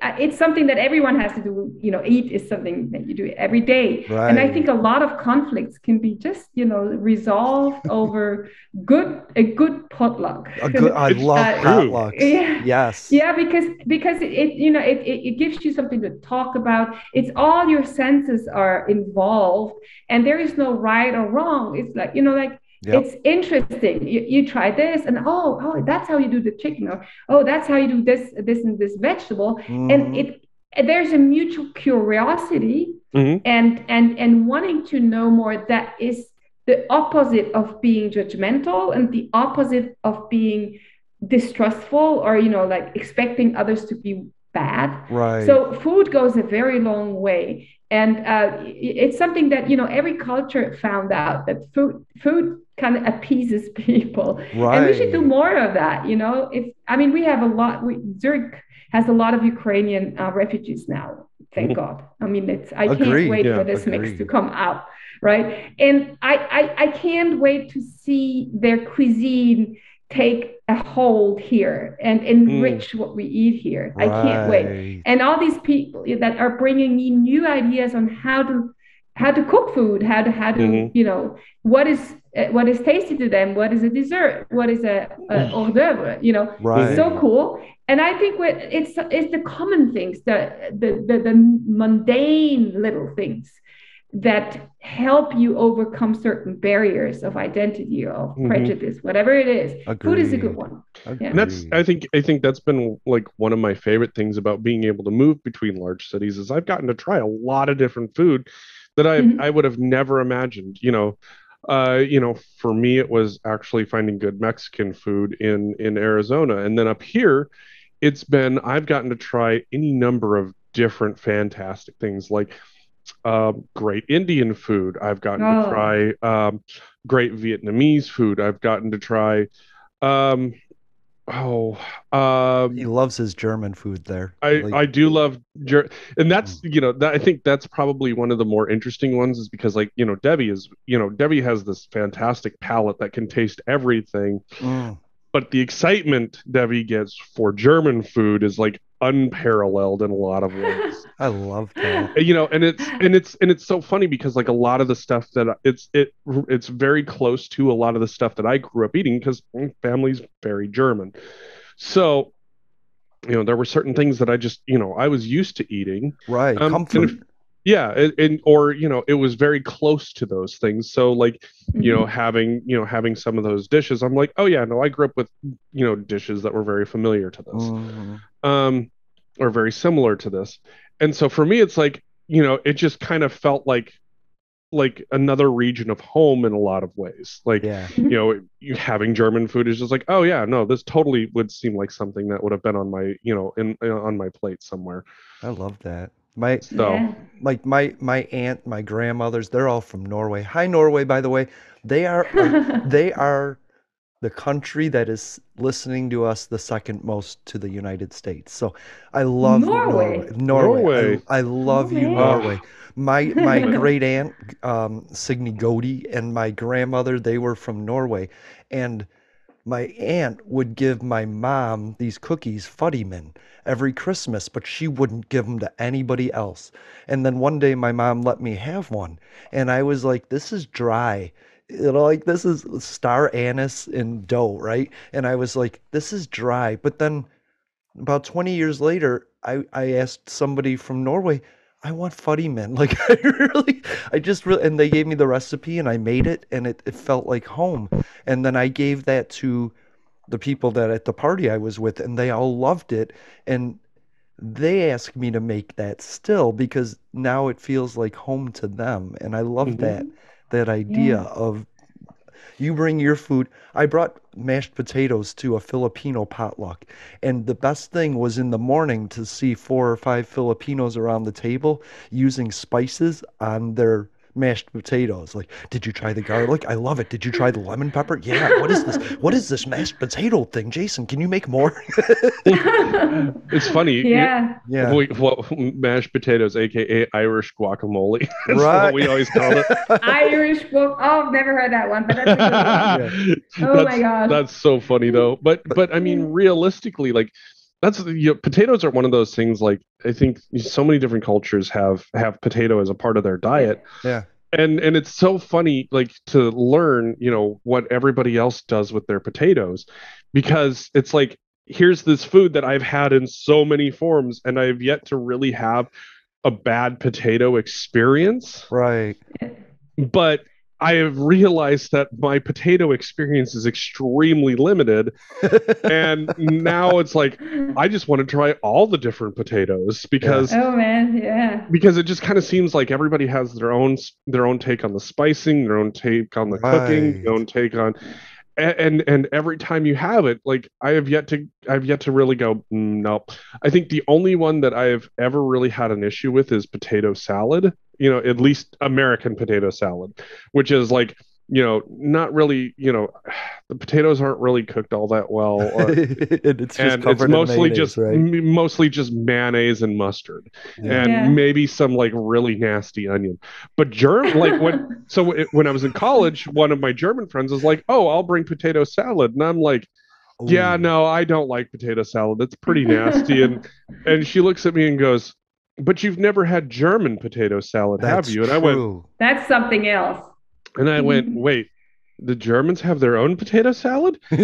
uh, it's something that everyone has to do, you know, eat is something that you do every day. And I think a lot of conflicts can be just, you know, resolved [laughs] over good a good potluck. A good, I love uh, potlucks. yeah. Yes. Yeah, because because it, it you know it, it it gives you something to talk about. It's all your senses are involved, and there is no right or wrong. It's like you know, like Yep. it's interesting. You you try this, and oh oh, that's how you do the chicken, or oh that's how you do this this and this vegetable, Mhm. and it there's a mutual curiosity Mhm. and and and wanting to know more. That is the opposite of being judgmental, and the opposite of being distrustful or you know like expecting others to be bad Right. so food goes a very long way and uh, it's something that you know every culture found out that food food kind of appeases [laughs] people. And we should do more of that. You know, if I mean, we have a lot. We, Zurich has a lot of Ukrainian uh, refugees now. Thank God. I mean, it's I Agreed. can't wait Yeah, for this mix to come out, right? And I, I I can't wait to see their cuisine take a hold here and enrich what we eat here. I can't wait and all these people that are bringing me new ideas on how to how to cook food how to how to Mhm. you know what is uh, what is tasty to them what is a dessert what is a, a hors d'oeuvre you know Right. so cool and i think what it's it's the common things the the the, the mundane little things that help you overcome certain barriers of identity of Mhm. prejudice whatever it is food is a good Agreed. one And that's I think I think that's been like one of my favorite things about being able to move between large cities is I've gotten to try a lot of different food that I Mhm. I would have never imagined. You know, uh, you know, for me it was actually finding good Mexican food in in Arizona, and then up here, it's been I've gotten to try any number of different fantastic things like um, great Indian food. I've gotten to Oh. try um, great Vietnamese food. I've gotten to try. Um, oh, um, He loves his German food there. I Like, I do love Ger- and that's you know that I think that's probably one of the more interesting ones is because like you know Debbie is you know Debbie has this fantastic palate that can taste everything mm, but the excitement Debbie gets for German food is like unparalleled in a lot of ways [laughs] I love that. you know and it's and it's and it's so funny because like a lot of the stuff that it's it it's very close to a lot of the stuff that I grew up eating because my family's very German so you know there were certain things that I just you know I was used to eating Right. Um, Comfort. If- yeah and, and or you know it was very close to those things so like you know having you know having some of those dishes i'm like oh yeah no i grew up with you know dishes that were very familiar to this Mhm. um or very similar to this and so for me it's like you know it just kind of felt like like another region of home in a lot of ways like Yeah. you know having german food is just like oh yeah no this totally would seem like something that would have been on my you know in on my plate somewhere I love that. My so Yeah. like my my aunt, my grandmothers, they're all from Norway. Hi Norway, by the way. They are [laughs] they are the country that is listening to us the second most to the United States. So I love Norway. Norway. Norway. Norway. I, I love you, Norway. Norway. My my [laughs] great aunt, um, Signe Godi, and my grandmother, they were from Norway, and my aunt would give my mom these cookies, fattigmann, every Christmas, but she wouldn't give them to anybody else. And then one day my mom let me have one, and I was like, "This is dry." You know, like this is star anise and dough, right? And I was like, "This is dry." But then about 20 years later, I, I asked somebody from Norway, I want fattigmann. [laughs] Like I really, I just really, and they gave me the recipe and I made it and it, it felt like home. And then I gave that to the people that at the party I was with and they all loved it. And they asked me to make that still because now it feels like home to them. And I love Mhm. that, that idea of you bring your food. I brought mashed potatoes to a Filipino potluck, and the best thing was in the morning to see four or five Filipinos around the table using spices on their mashed potatoes. Like, did you try the garlic? I love it. Did you try the lemon pepper? Yeah. What is this? What is this mashed potato thing, Jason? Can you make more? [laughs] it's funny you- [laughs] yeah. yeah. We, what mashed potatoes, aka Irish guacamole, [laughs] is Right. what we always call it. Irish book. Oh, I've never heard that one, but that's a good one. Oh that's, my God. that's so funny though. But but I mean, realistically, like that's you know, potatoes are one of those things. Like I think so many different cultures have have potato as a part of their diet, Yeah. and and it's so funny like to learn you know what everybody else does with their potatoes, because it's like here's this food that I've had in so many forms, and I've yet to really have a bad potato experience Right. but I have realized that my potato experience is extremely limited. [laughs] and now it's like I just want to try all the different potatoes because Oh man, yeah. because it just kind of seems like everybody has their own their own take on the spicing, their own take on the cooking, their own take on a- and and every time you have it like i have yet to i've yet to really go mm, no i think the only one that i have ever really had an issue with is potato salad you know at least american potato salad which is like you know, not really, you know, [sighs] the potatoes aren't really cooked all that well. Or, [laughs] and it's just and it's mostly just right? m- mostly just mayonnaise and mustard Yeah. and Yeah. maybe some like really nasty onion but germ like when [laughs] so it, when i was in college one of my german friends was like oh i'll bring potato salad and i'm like yeah no i don't like potato salad it's pretty [laughs] nasty and and she looks at me and goes but you've never had german potato salad have you and i went. That's something else. and i went [laughs] wait the germans have their own potato salad [laughs] i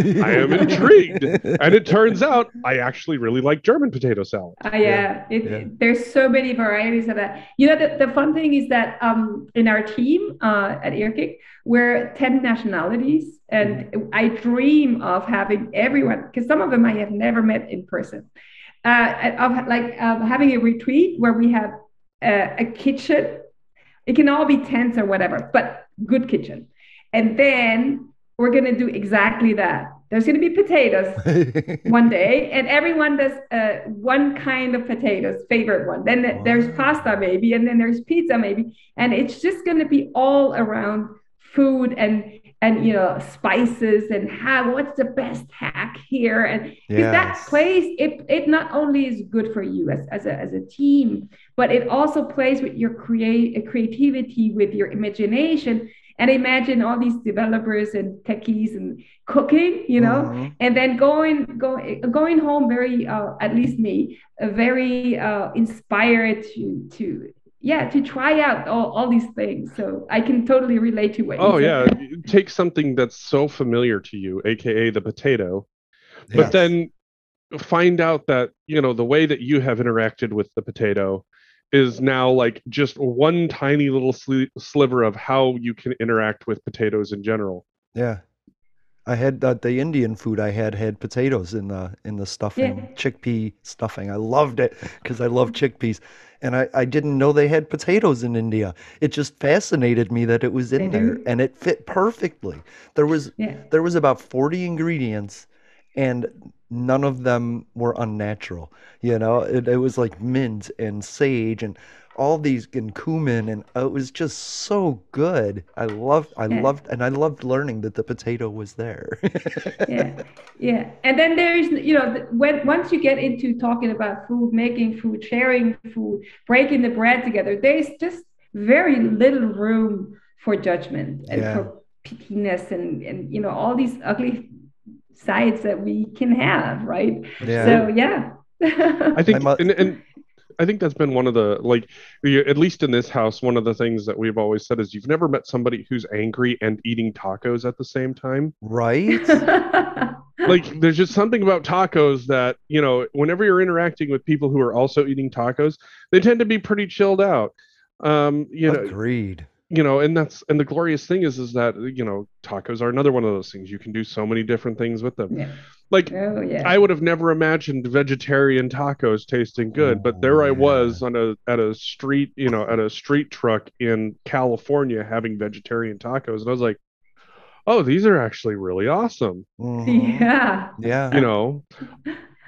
am intrigued and it turns out i actually really like german potato salad Uh, yeah, It, yeah. there's so many varieties of that. You know, the, the fun thing is that um, in our team uh, at Earkick, we're 10 nationalities, and I dream of having everyone, because some of them I have never met in person, uh, of like um, having a retreat where we have a, a kitchen. It can all be tents or whatever, but good kitchen. And then we're going to do exactly that. There's going to be potatoes [laughs] one day, and everyone does uh, one kind of potatoes, favorite one. Then th- there's pasta maybe, and then there's pizza maybe, and it's just going to be all around food and and you know spices and how what's the best hack here and because that Yes. plays it it not only is good for you as, as a as a team but it also plays with your create creativity with your imagination and imagine all these developers and techies and cooking you know Mhm. and then going going going home very uh, at least me uh, very uh, inspired to to yeah to try out all, all these things so i can totally relate to what Oh yeah, take something that's so familiar to you, aka the potato, but Yes. then find out that, you know, the way that you have interacted with the potato is now like just one tiny little sli- sliver of how you can interact with potatoes in general. Yeah. I had uh, the Indian food I had had potatoes in the in the stuffing, Yeah. chickpea stuffing. I loved it because I love chickpeas. And I, I didn't know they had potatoes in India. It just fascinated me that it was in They there do. and it fit perfectly. There was Yeah. there was about 40 ingredients and none of them were unnatural. You know, it, it was like mint and sage and all these and cumin and it was just so good. I loved I Yeah. loved and I loved learning that the potato was there. [laughs] yeah yeah and then there's you know when once you get into talking about food making food sharing food breaking the bread together there's just very little room for judgment and Yeah. for pickiness and and you know all these ugly sides that we can have right Yeah. so yeah I think and, and I think that's been one of the like at least in this house one of the things that we've always said is you've never met somebody who's angry and eating tacos at the same time. right? [laughs] like there's just something about tacos that you know whenever you're interacting with people who are also eating tacos they tend to be pretty chilled out um you know Agreed. You know and that's and the glorious thing is is that you know tacos are another one of those things you can do so many different things with them yeah. like oh yeah I would have never imagined vegetarian tacos tasting good, but there Oh, I was on a at a street, you know, at a street truck in California having vegetarian tacos, and I was like, "Oh, these are actually really awesome." Mhm. yeah Yeah. You know,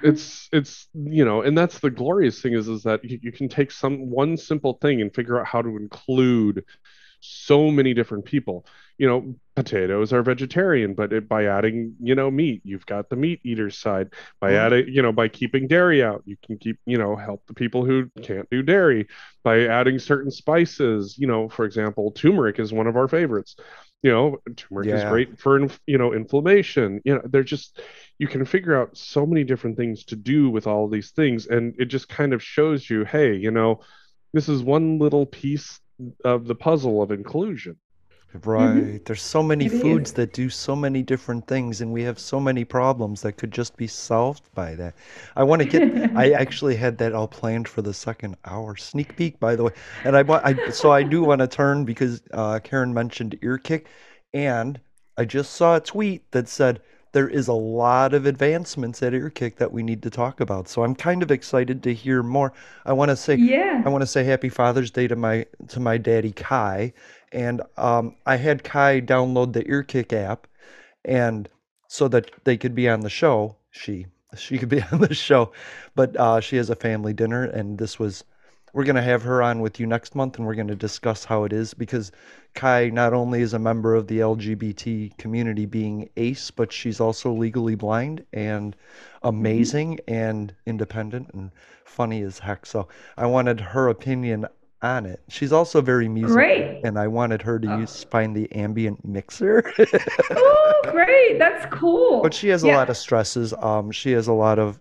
it's it's you know, and that's the glorious thing is is that you, you can take some one simple thing and figure out how to include so many different people. You know, potatoes are vegetarian, but it, by adding, you know, meat, you've got the meat eater's side. By Mhm. adding, you know, by keeping dairy out, you can keep, you know, help the people who can't do dairy. By adding certain spices, you know, for example, turmeric is one of our favorites. You know, turmeric is great for, inf- you know, inflammation. You know, they're just, you can figure out so many different things to do with all these things. And it just kind of shows you, hey, you know, this is one little piece of the puzzle of inclusion. Right. There's so many It foods is. that do so many different things, and we have so many problems that could just be solved by that. I want to get, I [laughs] actually had that all planned for the second hour. Sneak peek, by the way. And I, wa- I so I do want to turn because uh, Karen mentioned Earkick, and I just saw a tweet that said there is a lot of advancements at Earkick that we need to talk about. So I'm kind of excited to hear more. I want to say, yeah I want to say Happy Father's Day to my to my daddy Kai, and um, I had Kai download the Earkick app, and so that they could be on the show. She she could be [laughs] on the show, but uh, she has a family dinner, and this was we're going to have her on with you next month and we're going to discuss how it is because Kai not only is a member of the LGBT community being ace, but she's also legally blind and amazing and independent and funny as heck. So I wanted her opinion on it. She's also very musical, Great. and I wanted her to use find the ambient mixer. [laughs] oh, great. That's cool. but she has a lot of stresses. Um, she has a lot of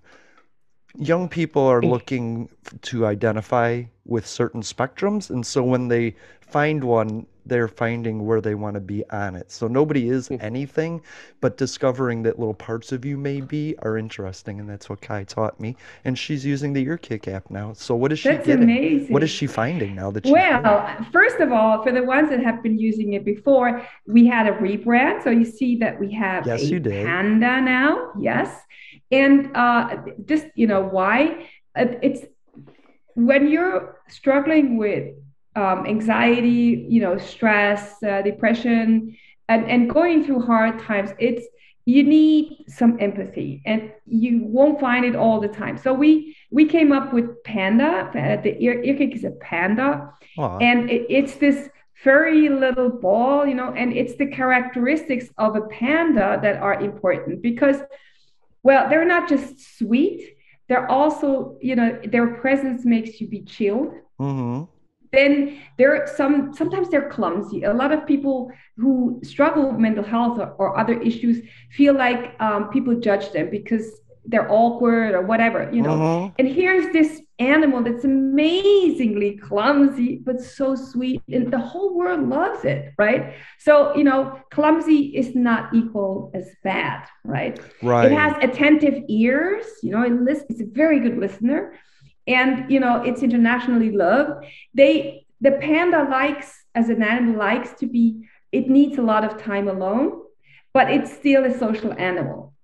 young people are mm. looking to identify with certain spectrums, and so when they find one, they're finding where they want to be on it. So nobody is mm. anything, but discovering that little parts of you may be are interesting, and that's what Kai taught me. And she's using the Earkick app now. So what is she That's getting? Amazing. is she finding now that Well, first of all, for the ones that have been using it before, we had a rebrand. So you see that we have Yes, a you did. panda now. Yes. And uh, just, you know, why? It's when you're struggling with um, anxiety, you know, stress, uh, depression, and, and going through hard times, it's you need some empathy and you won't find it all the time. So we we came up with Panda. Uh, the ear, Earkick is a panda Aw. and it, it's this furry little ball, you know, and it's the characteristics of a panda that are important because, well, they're not just sweet, they're also, you know, their presence makes you be chilled. Mm-hmm. Then there are some sometimes they're clumsy. A lot of people who struggle with mental health or, or other issues feel like um, people judge them because they're awkward or whatever, you know. Mhm. And here's this animal that's amazingly clumsy, but so sweet, and the whole world loves it, right? So, you know, clumsy is not equal as bad, right? Right. It has attentive ears, you know, it lis- it's a very good listener. And, you know, it's internationally loved. They, the panda likes, as an animal, likes to be, it needs a lot of time alone, but it's still a social animal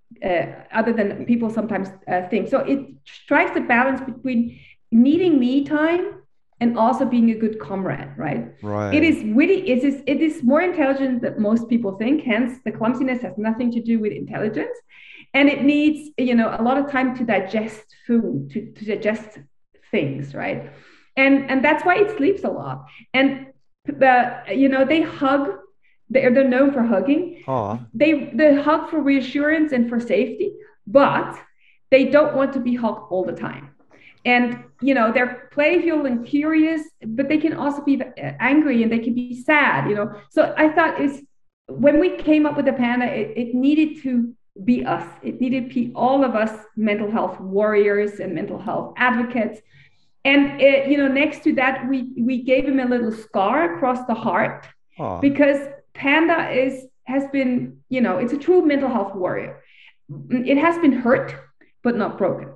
other than people sometimes uh, think. So it strikes the balance between needing me time and also being a good comrade, right? Right. It is witty. It is it is more intelligent than most people think. Hence, the clumsiness has nothing to do with intelligence, and it needs you know a lot of time to digest food, to, to digest things, right? And and that's why it sleeps a lot. And the you know they hug. They're, they're known for hugging Aw. they they hug for reassurance and for safety, but they don't want to be hugged all the time. And you know they're playful and curious, but they can also be angry and they can be sad. You know, so I thought it's when we came up with the panda, it, it needed to be us. It needed to be all of us mental health warriors and mental health advocates. And it, you know, next to that, we we gave him a little scar across the heart Aw. because panda is has been you know it's a true mental health warrior. It has been hurt but not broken.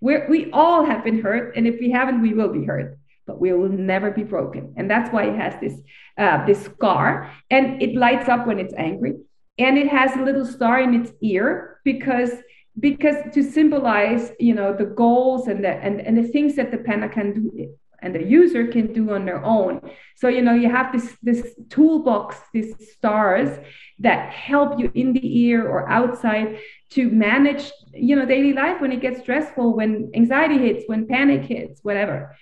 We we all have been hurt and if we haven't we will be hurt but we will never be broken. And that's why it has this uh, this scar and it lights up when it's angry and it has a little star in its ear because because to symbolize you know the goals and the and, and the things that the panda can do and the user can do on their own. So you know you have this this toolbox these stars that help you in the ear or outside to manage you know daily life when it gets stressful when anxiety hits when panic hits whatever.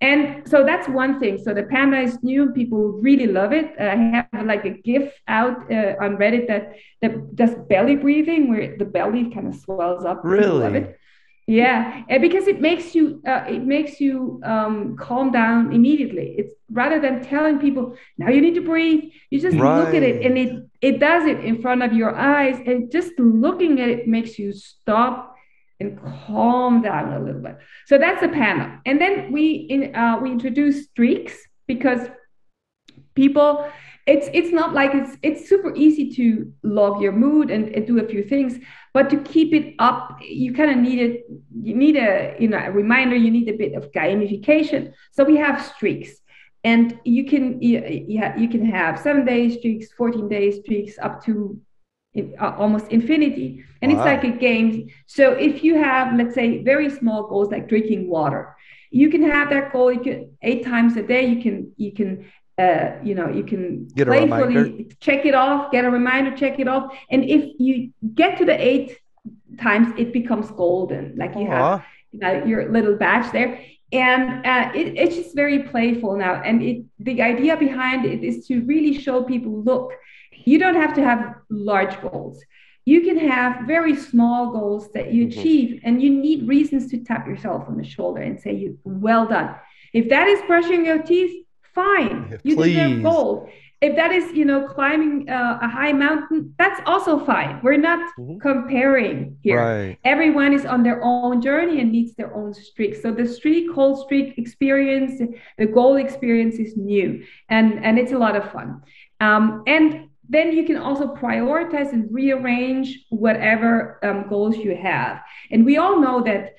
And so that's one thing. So the panda is new. People really love it. I have like a gif out uh, on reddit that that does belly breathing where the belly kind of swells up. People love Really? it. Yeah, and because it makes you uh, it makes you um, calm down immediately. It's rather than telling people now you need to breathe. You just look at it, and it it does it in front of your eyes, and just looking at it makes you stop and calm down a little bit. So that's the panel, and then we in uh, we introduce streaks because people it's it's not like it's it's super easy to log your mood and, and do a few things but to keep it up you kind of need it you need a you know a reminder you need a bit of gamification. So we have streaks and you can yeah you can have seven day streaks 14 day streaks up to uh, almost infinity. And it's like a game. So if you have let's say very small goals like drinking water you can have that goal you can eight times a day you can you can uh, you know you can Get playfully check it off get a reminder check it off. And if you get to the eight times it becomes golden. Like you have you know, your little badge there. And uh, it, it's just very playful now. And it the idea behind it is to really show people look you don't have to have large goals. You can have very small goals that you Mhm. achieve and you need reasons to tap yourself on the shoulder and say you well done. If that is brushing your teeth fine. Yeah, you please. deserve gold. If that is you know climbing uh, a high mountain that's also fine. We're not Mhm. comparing here. Right. everyone is on their own journey and needs their own streak. So the streak whole streak experience the goal experience is new and and it's a lot of fun. Um, and then you can also prioritize and rearrange whatever um, goals you have. And we all know that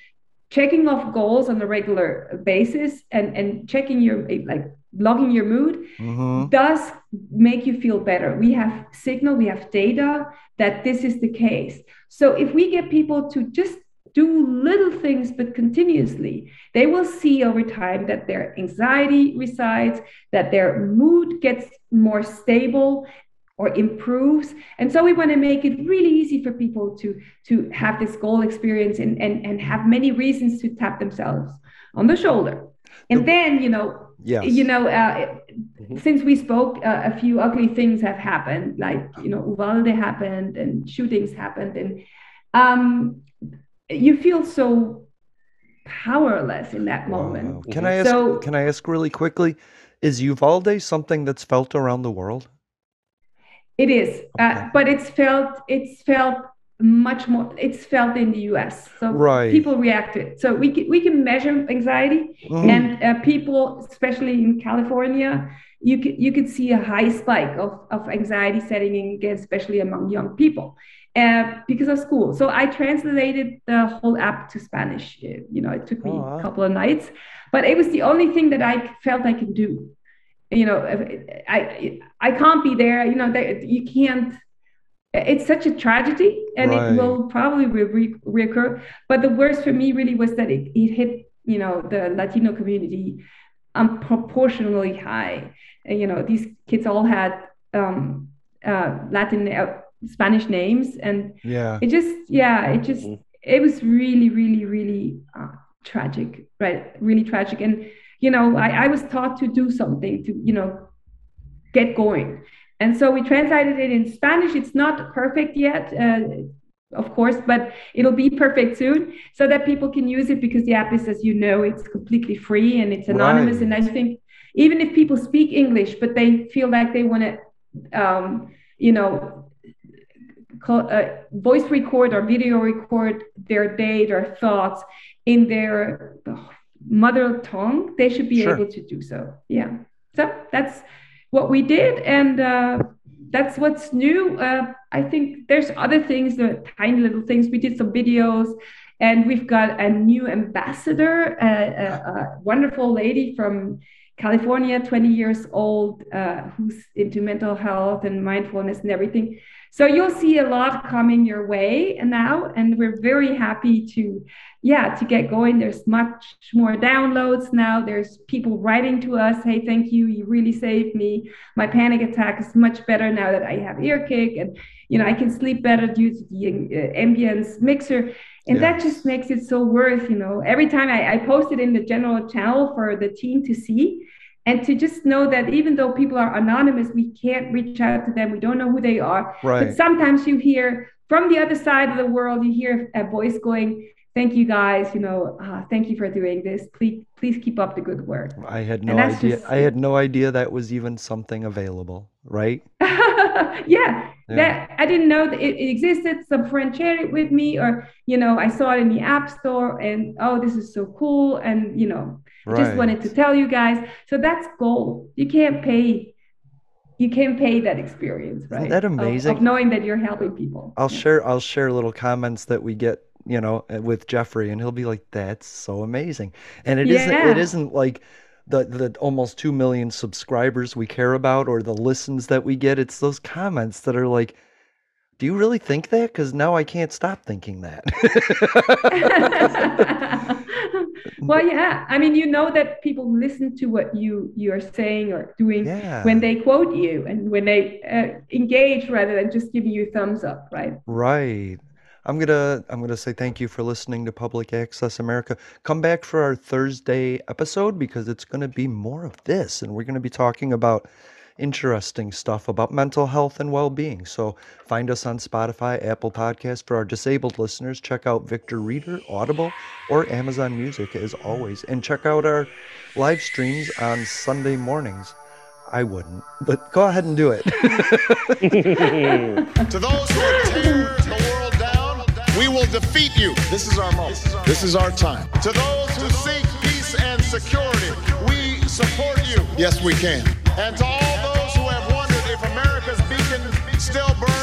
checking off goals on a regular basis and and checking your like logging your mood hmm does make you feel better. We have signal, we have data that this is the case. So if we get people to just do little things but continuously, they will see over time that their anxiety resides, that their mood gets more stable or improves. And so we want to make it really easy for people to to have this goal experience and and, and have many reasons to tap themselves on the shoulder. And The- then, you know, Yes. you know, uh, Mhm. since we spoke, uh, a few ugly things have happened, like you know, Uvalde happened and shootings happened, and um, you feel so powerless in that moment. Wow. Can I ask? So- can I ask really quickly? Is Uvalde something that's felt around the world? It is, Okay. uh, but it's felt it's felt much more. It's felt in the U.S. So Right. people react to it. So we can, we can measure anxiety, Mhm. and uh, people, especially in California, you could you could see a high spike of, of anxiety setting in, again, especially among young people, uh, because of school. So I translated the whole app to Spanish. Uh, You know, it took me Oh, wow. a couple of nights, but it was the only thing that I felt I could do. You know, I I can't be there. You know, that you can't. It's such a tragedy, and Right. it will probably re- re- reoccur. But the worst for me really was that it, it hit, you know, the Latino community unproportionally high. And, you know, these kids all had um, uh, Latin, uh, Spanish names, and Yeah. it just, yeah, it just, Mhm. it was really, really, really uh, tragic, right? Really tragic. And, you know, I, I was taught to do something to, you know, get going. And so we translated it in Spanish. It's not perfect yet, uh, of course, but it'll be perfect soon so that people can use it because the app is, as you know, it's completely free and it's anonymous. Right. And I think even if people speak English, but they feel like they want to, um, you know, call, uh, voice record or video record their day, their thoughts in their mother tongue, they should be Sure. able to do so. Yeah. So that's what we did, and uh, that's what's new. Uh, I think there's other things, the tiny little things. We did some videos, and we've got a new ambassador, a, a, a wonderful lady from California, 20 years old, uh, who's into mental health and mindfulness and everything. So you'll see a lot coming your way now, and we're very happy to, yeah, to get going. There's much more downloads now. There's people writing to us, "Hey, thank you, you really saved me. My panic attack is much better now that I have Earkick, and you know I can sleep better due to the uh, ambience mixer." And that just makes it so worth, you know. Every time I, I post it in the general channel for the team to see, and to just know that even though people are anonymous, we can't reach out to them. We don't know who they are. Right. But sometimes you hear from the other side of the world, you hear a voice going, "Thank you guys, you know, uh, thank you for doing this. Please, please keep up the good work." I had no idea. just- I had no idea that was even something available. Right. [laughs] yeah, Yeah. that I didn't know that it, it existed. Some friend shared it with me, or you know, I saw it in the app store, and oh, this is so cool, and you know, I just wanted to tell you guys. So that's gold. You can't pay. You can't pay that experience, right? that Of- amazing? Of, knowing that you're helping people. I'll Yeah. share. I'll share little comments that we get. You know, uh, with Jeffrey, and he'll be like, "That's so amazing," and it isn't. It isn't like the the almost two million subscribers we care about or the listens that we get. It's those comments that are like, "Do you really think that?" Because now I can't stop thinking that. [laughs] well, yeah. I mean, you know that people listen to what you you are saying or doing yeah. when they quote you and when they uh, engage rather than just giving you thumbs up, right? Right. I'm gonna I'm gonna say thank you for listening to Public Access America. Come back for our Thursday episode because it's gonna be more of this, and we're gonna be talking about interesting stuff about mental health and well-being. So find us on Spotify, Apple Podcast for our disabled listeners. Check out Victor Reader, Audible, or Amazon Music as always, and check out our live streams on Sunday mornings. I wouldn't, but go ahead and do it. [laughs] to those who are tear the world down, we will defeat you. This is our moment. This is our time. To those who seek peace and security, we support you. Yes, we can. And to all those who have wondered if America's beacon still burns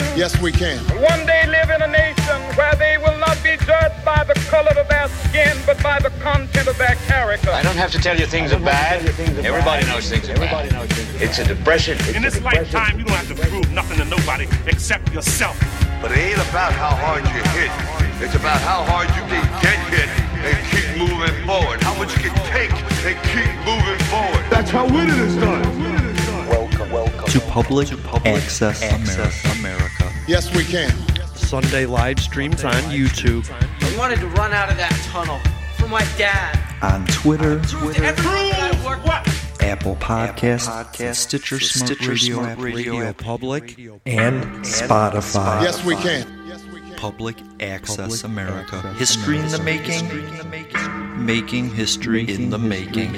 Yes, we can. One day live in a nation where they will not be judged by the color of their skin, but by the content of their character. I don't have to tell you things are bad. Everybody knows things are bad. It's a depression. In this lifetime, you don't have to prove nothing to nobody except yourself. But it ain't about how hard you hit. It's about how hard you can get hit and keep moving forward. How much you can take and keep moving forward. That's how winning is done. Welcome, welcome to Public, to public Access, Access America. America. Yes, we can. Sunday live streams on YouTube. I wanted to run out of that tunnel for my dad. On Twitter, Twitter, what? Apple Podcasts, Podcast, Stitcher, Smart Stitcher, Radio, Smart App Radio, Radio App Public, and Spotify. Yes, we can. Public Access Public America. Access History in the America. making. Making history in the making.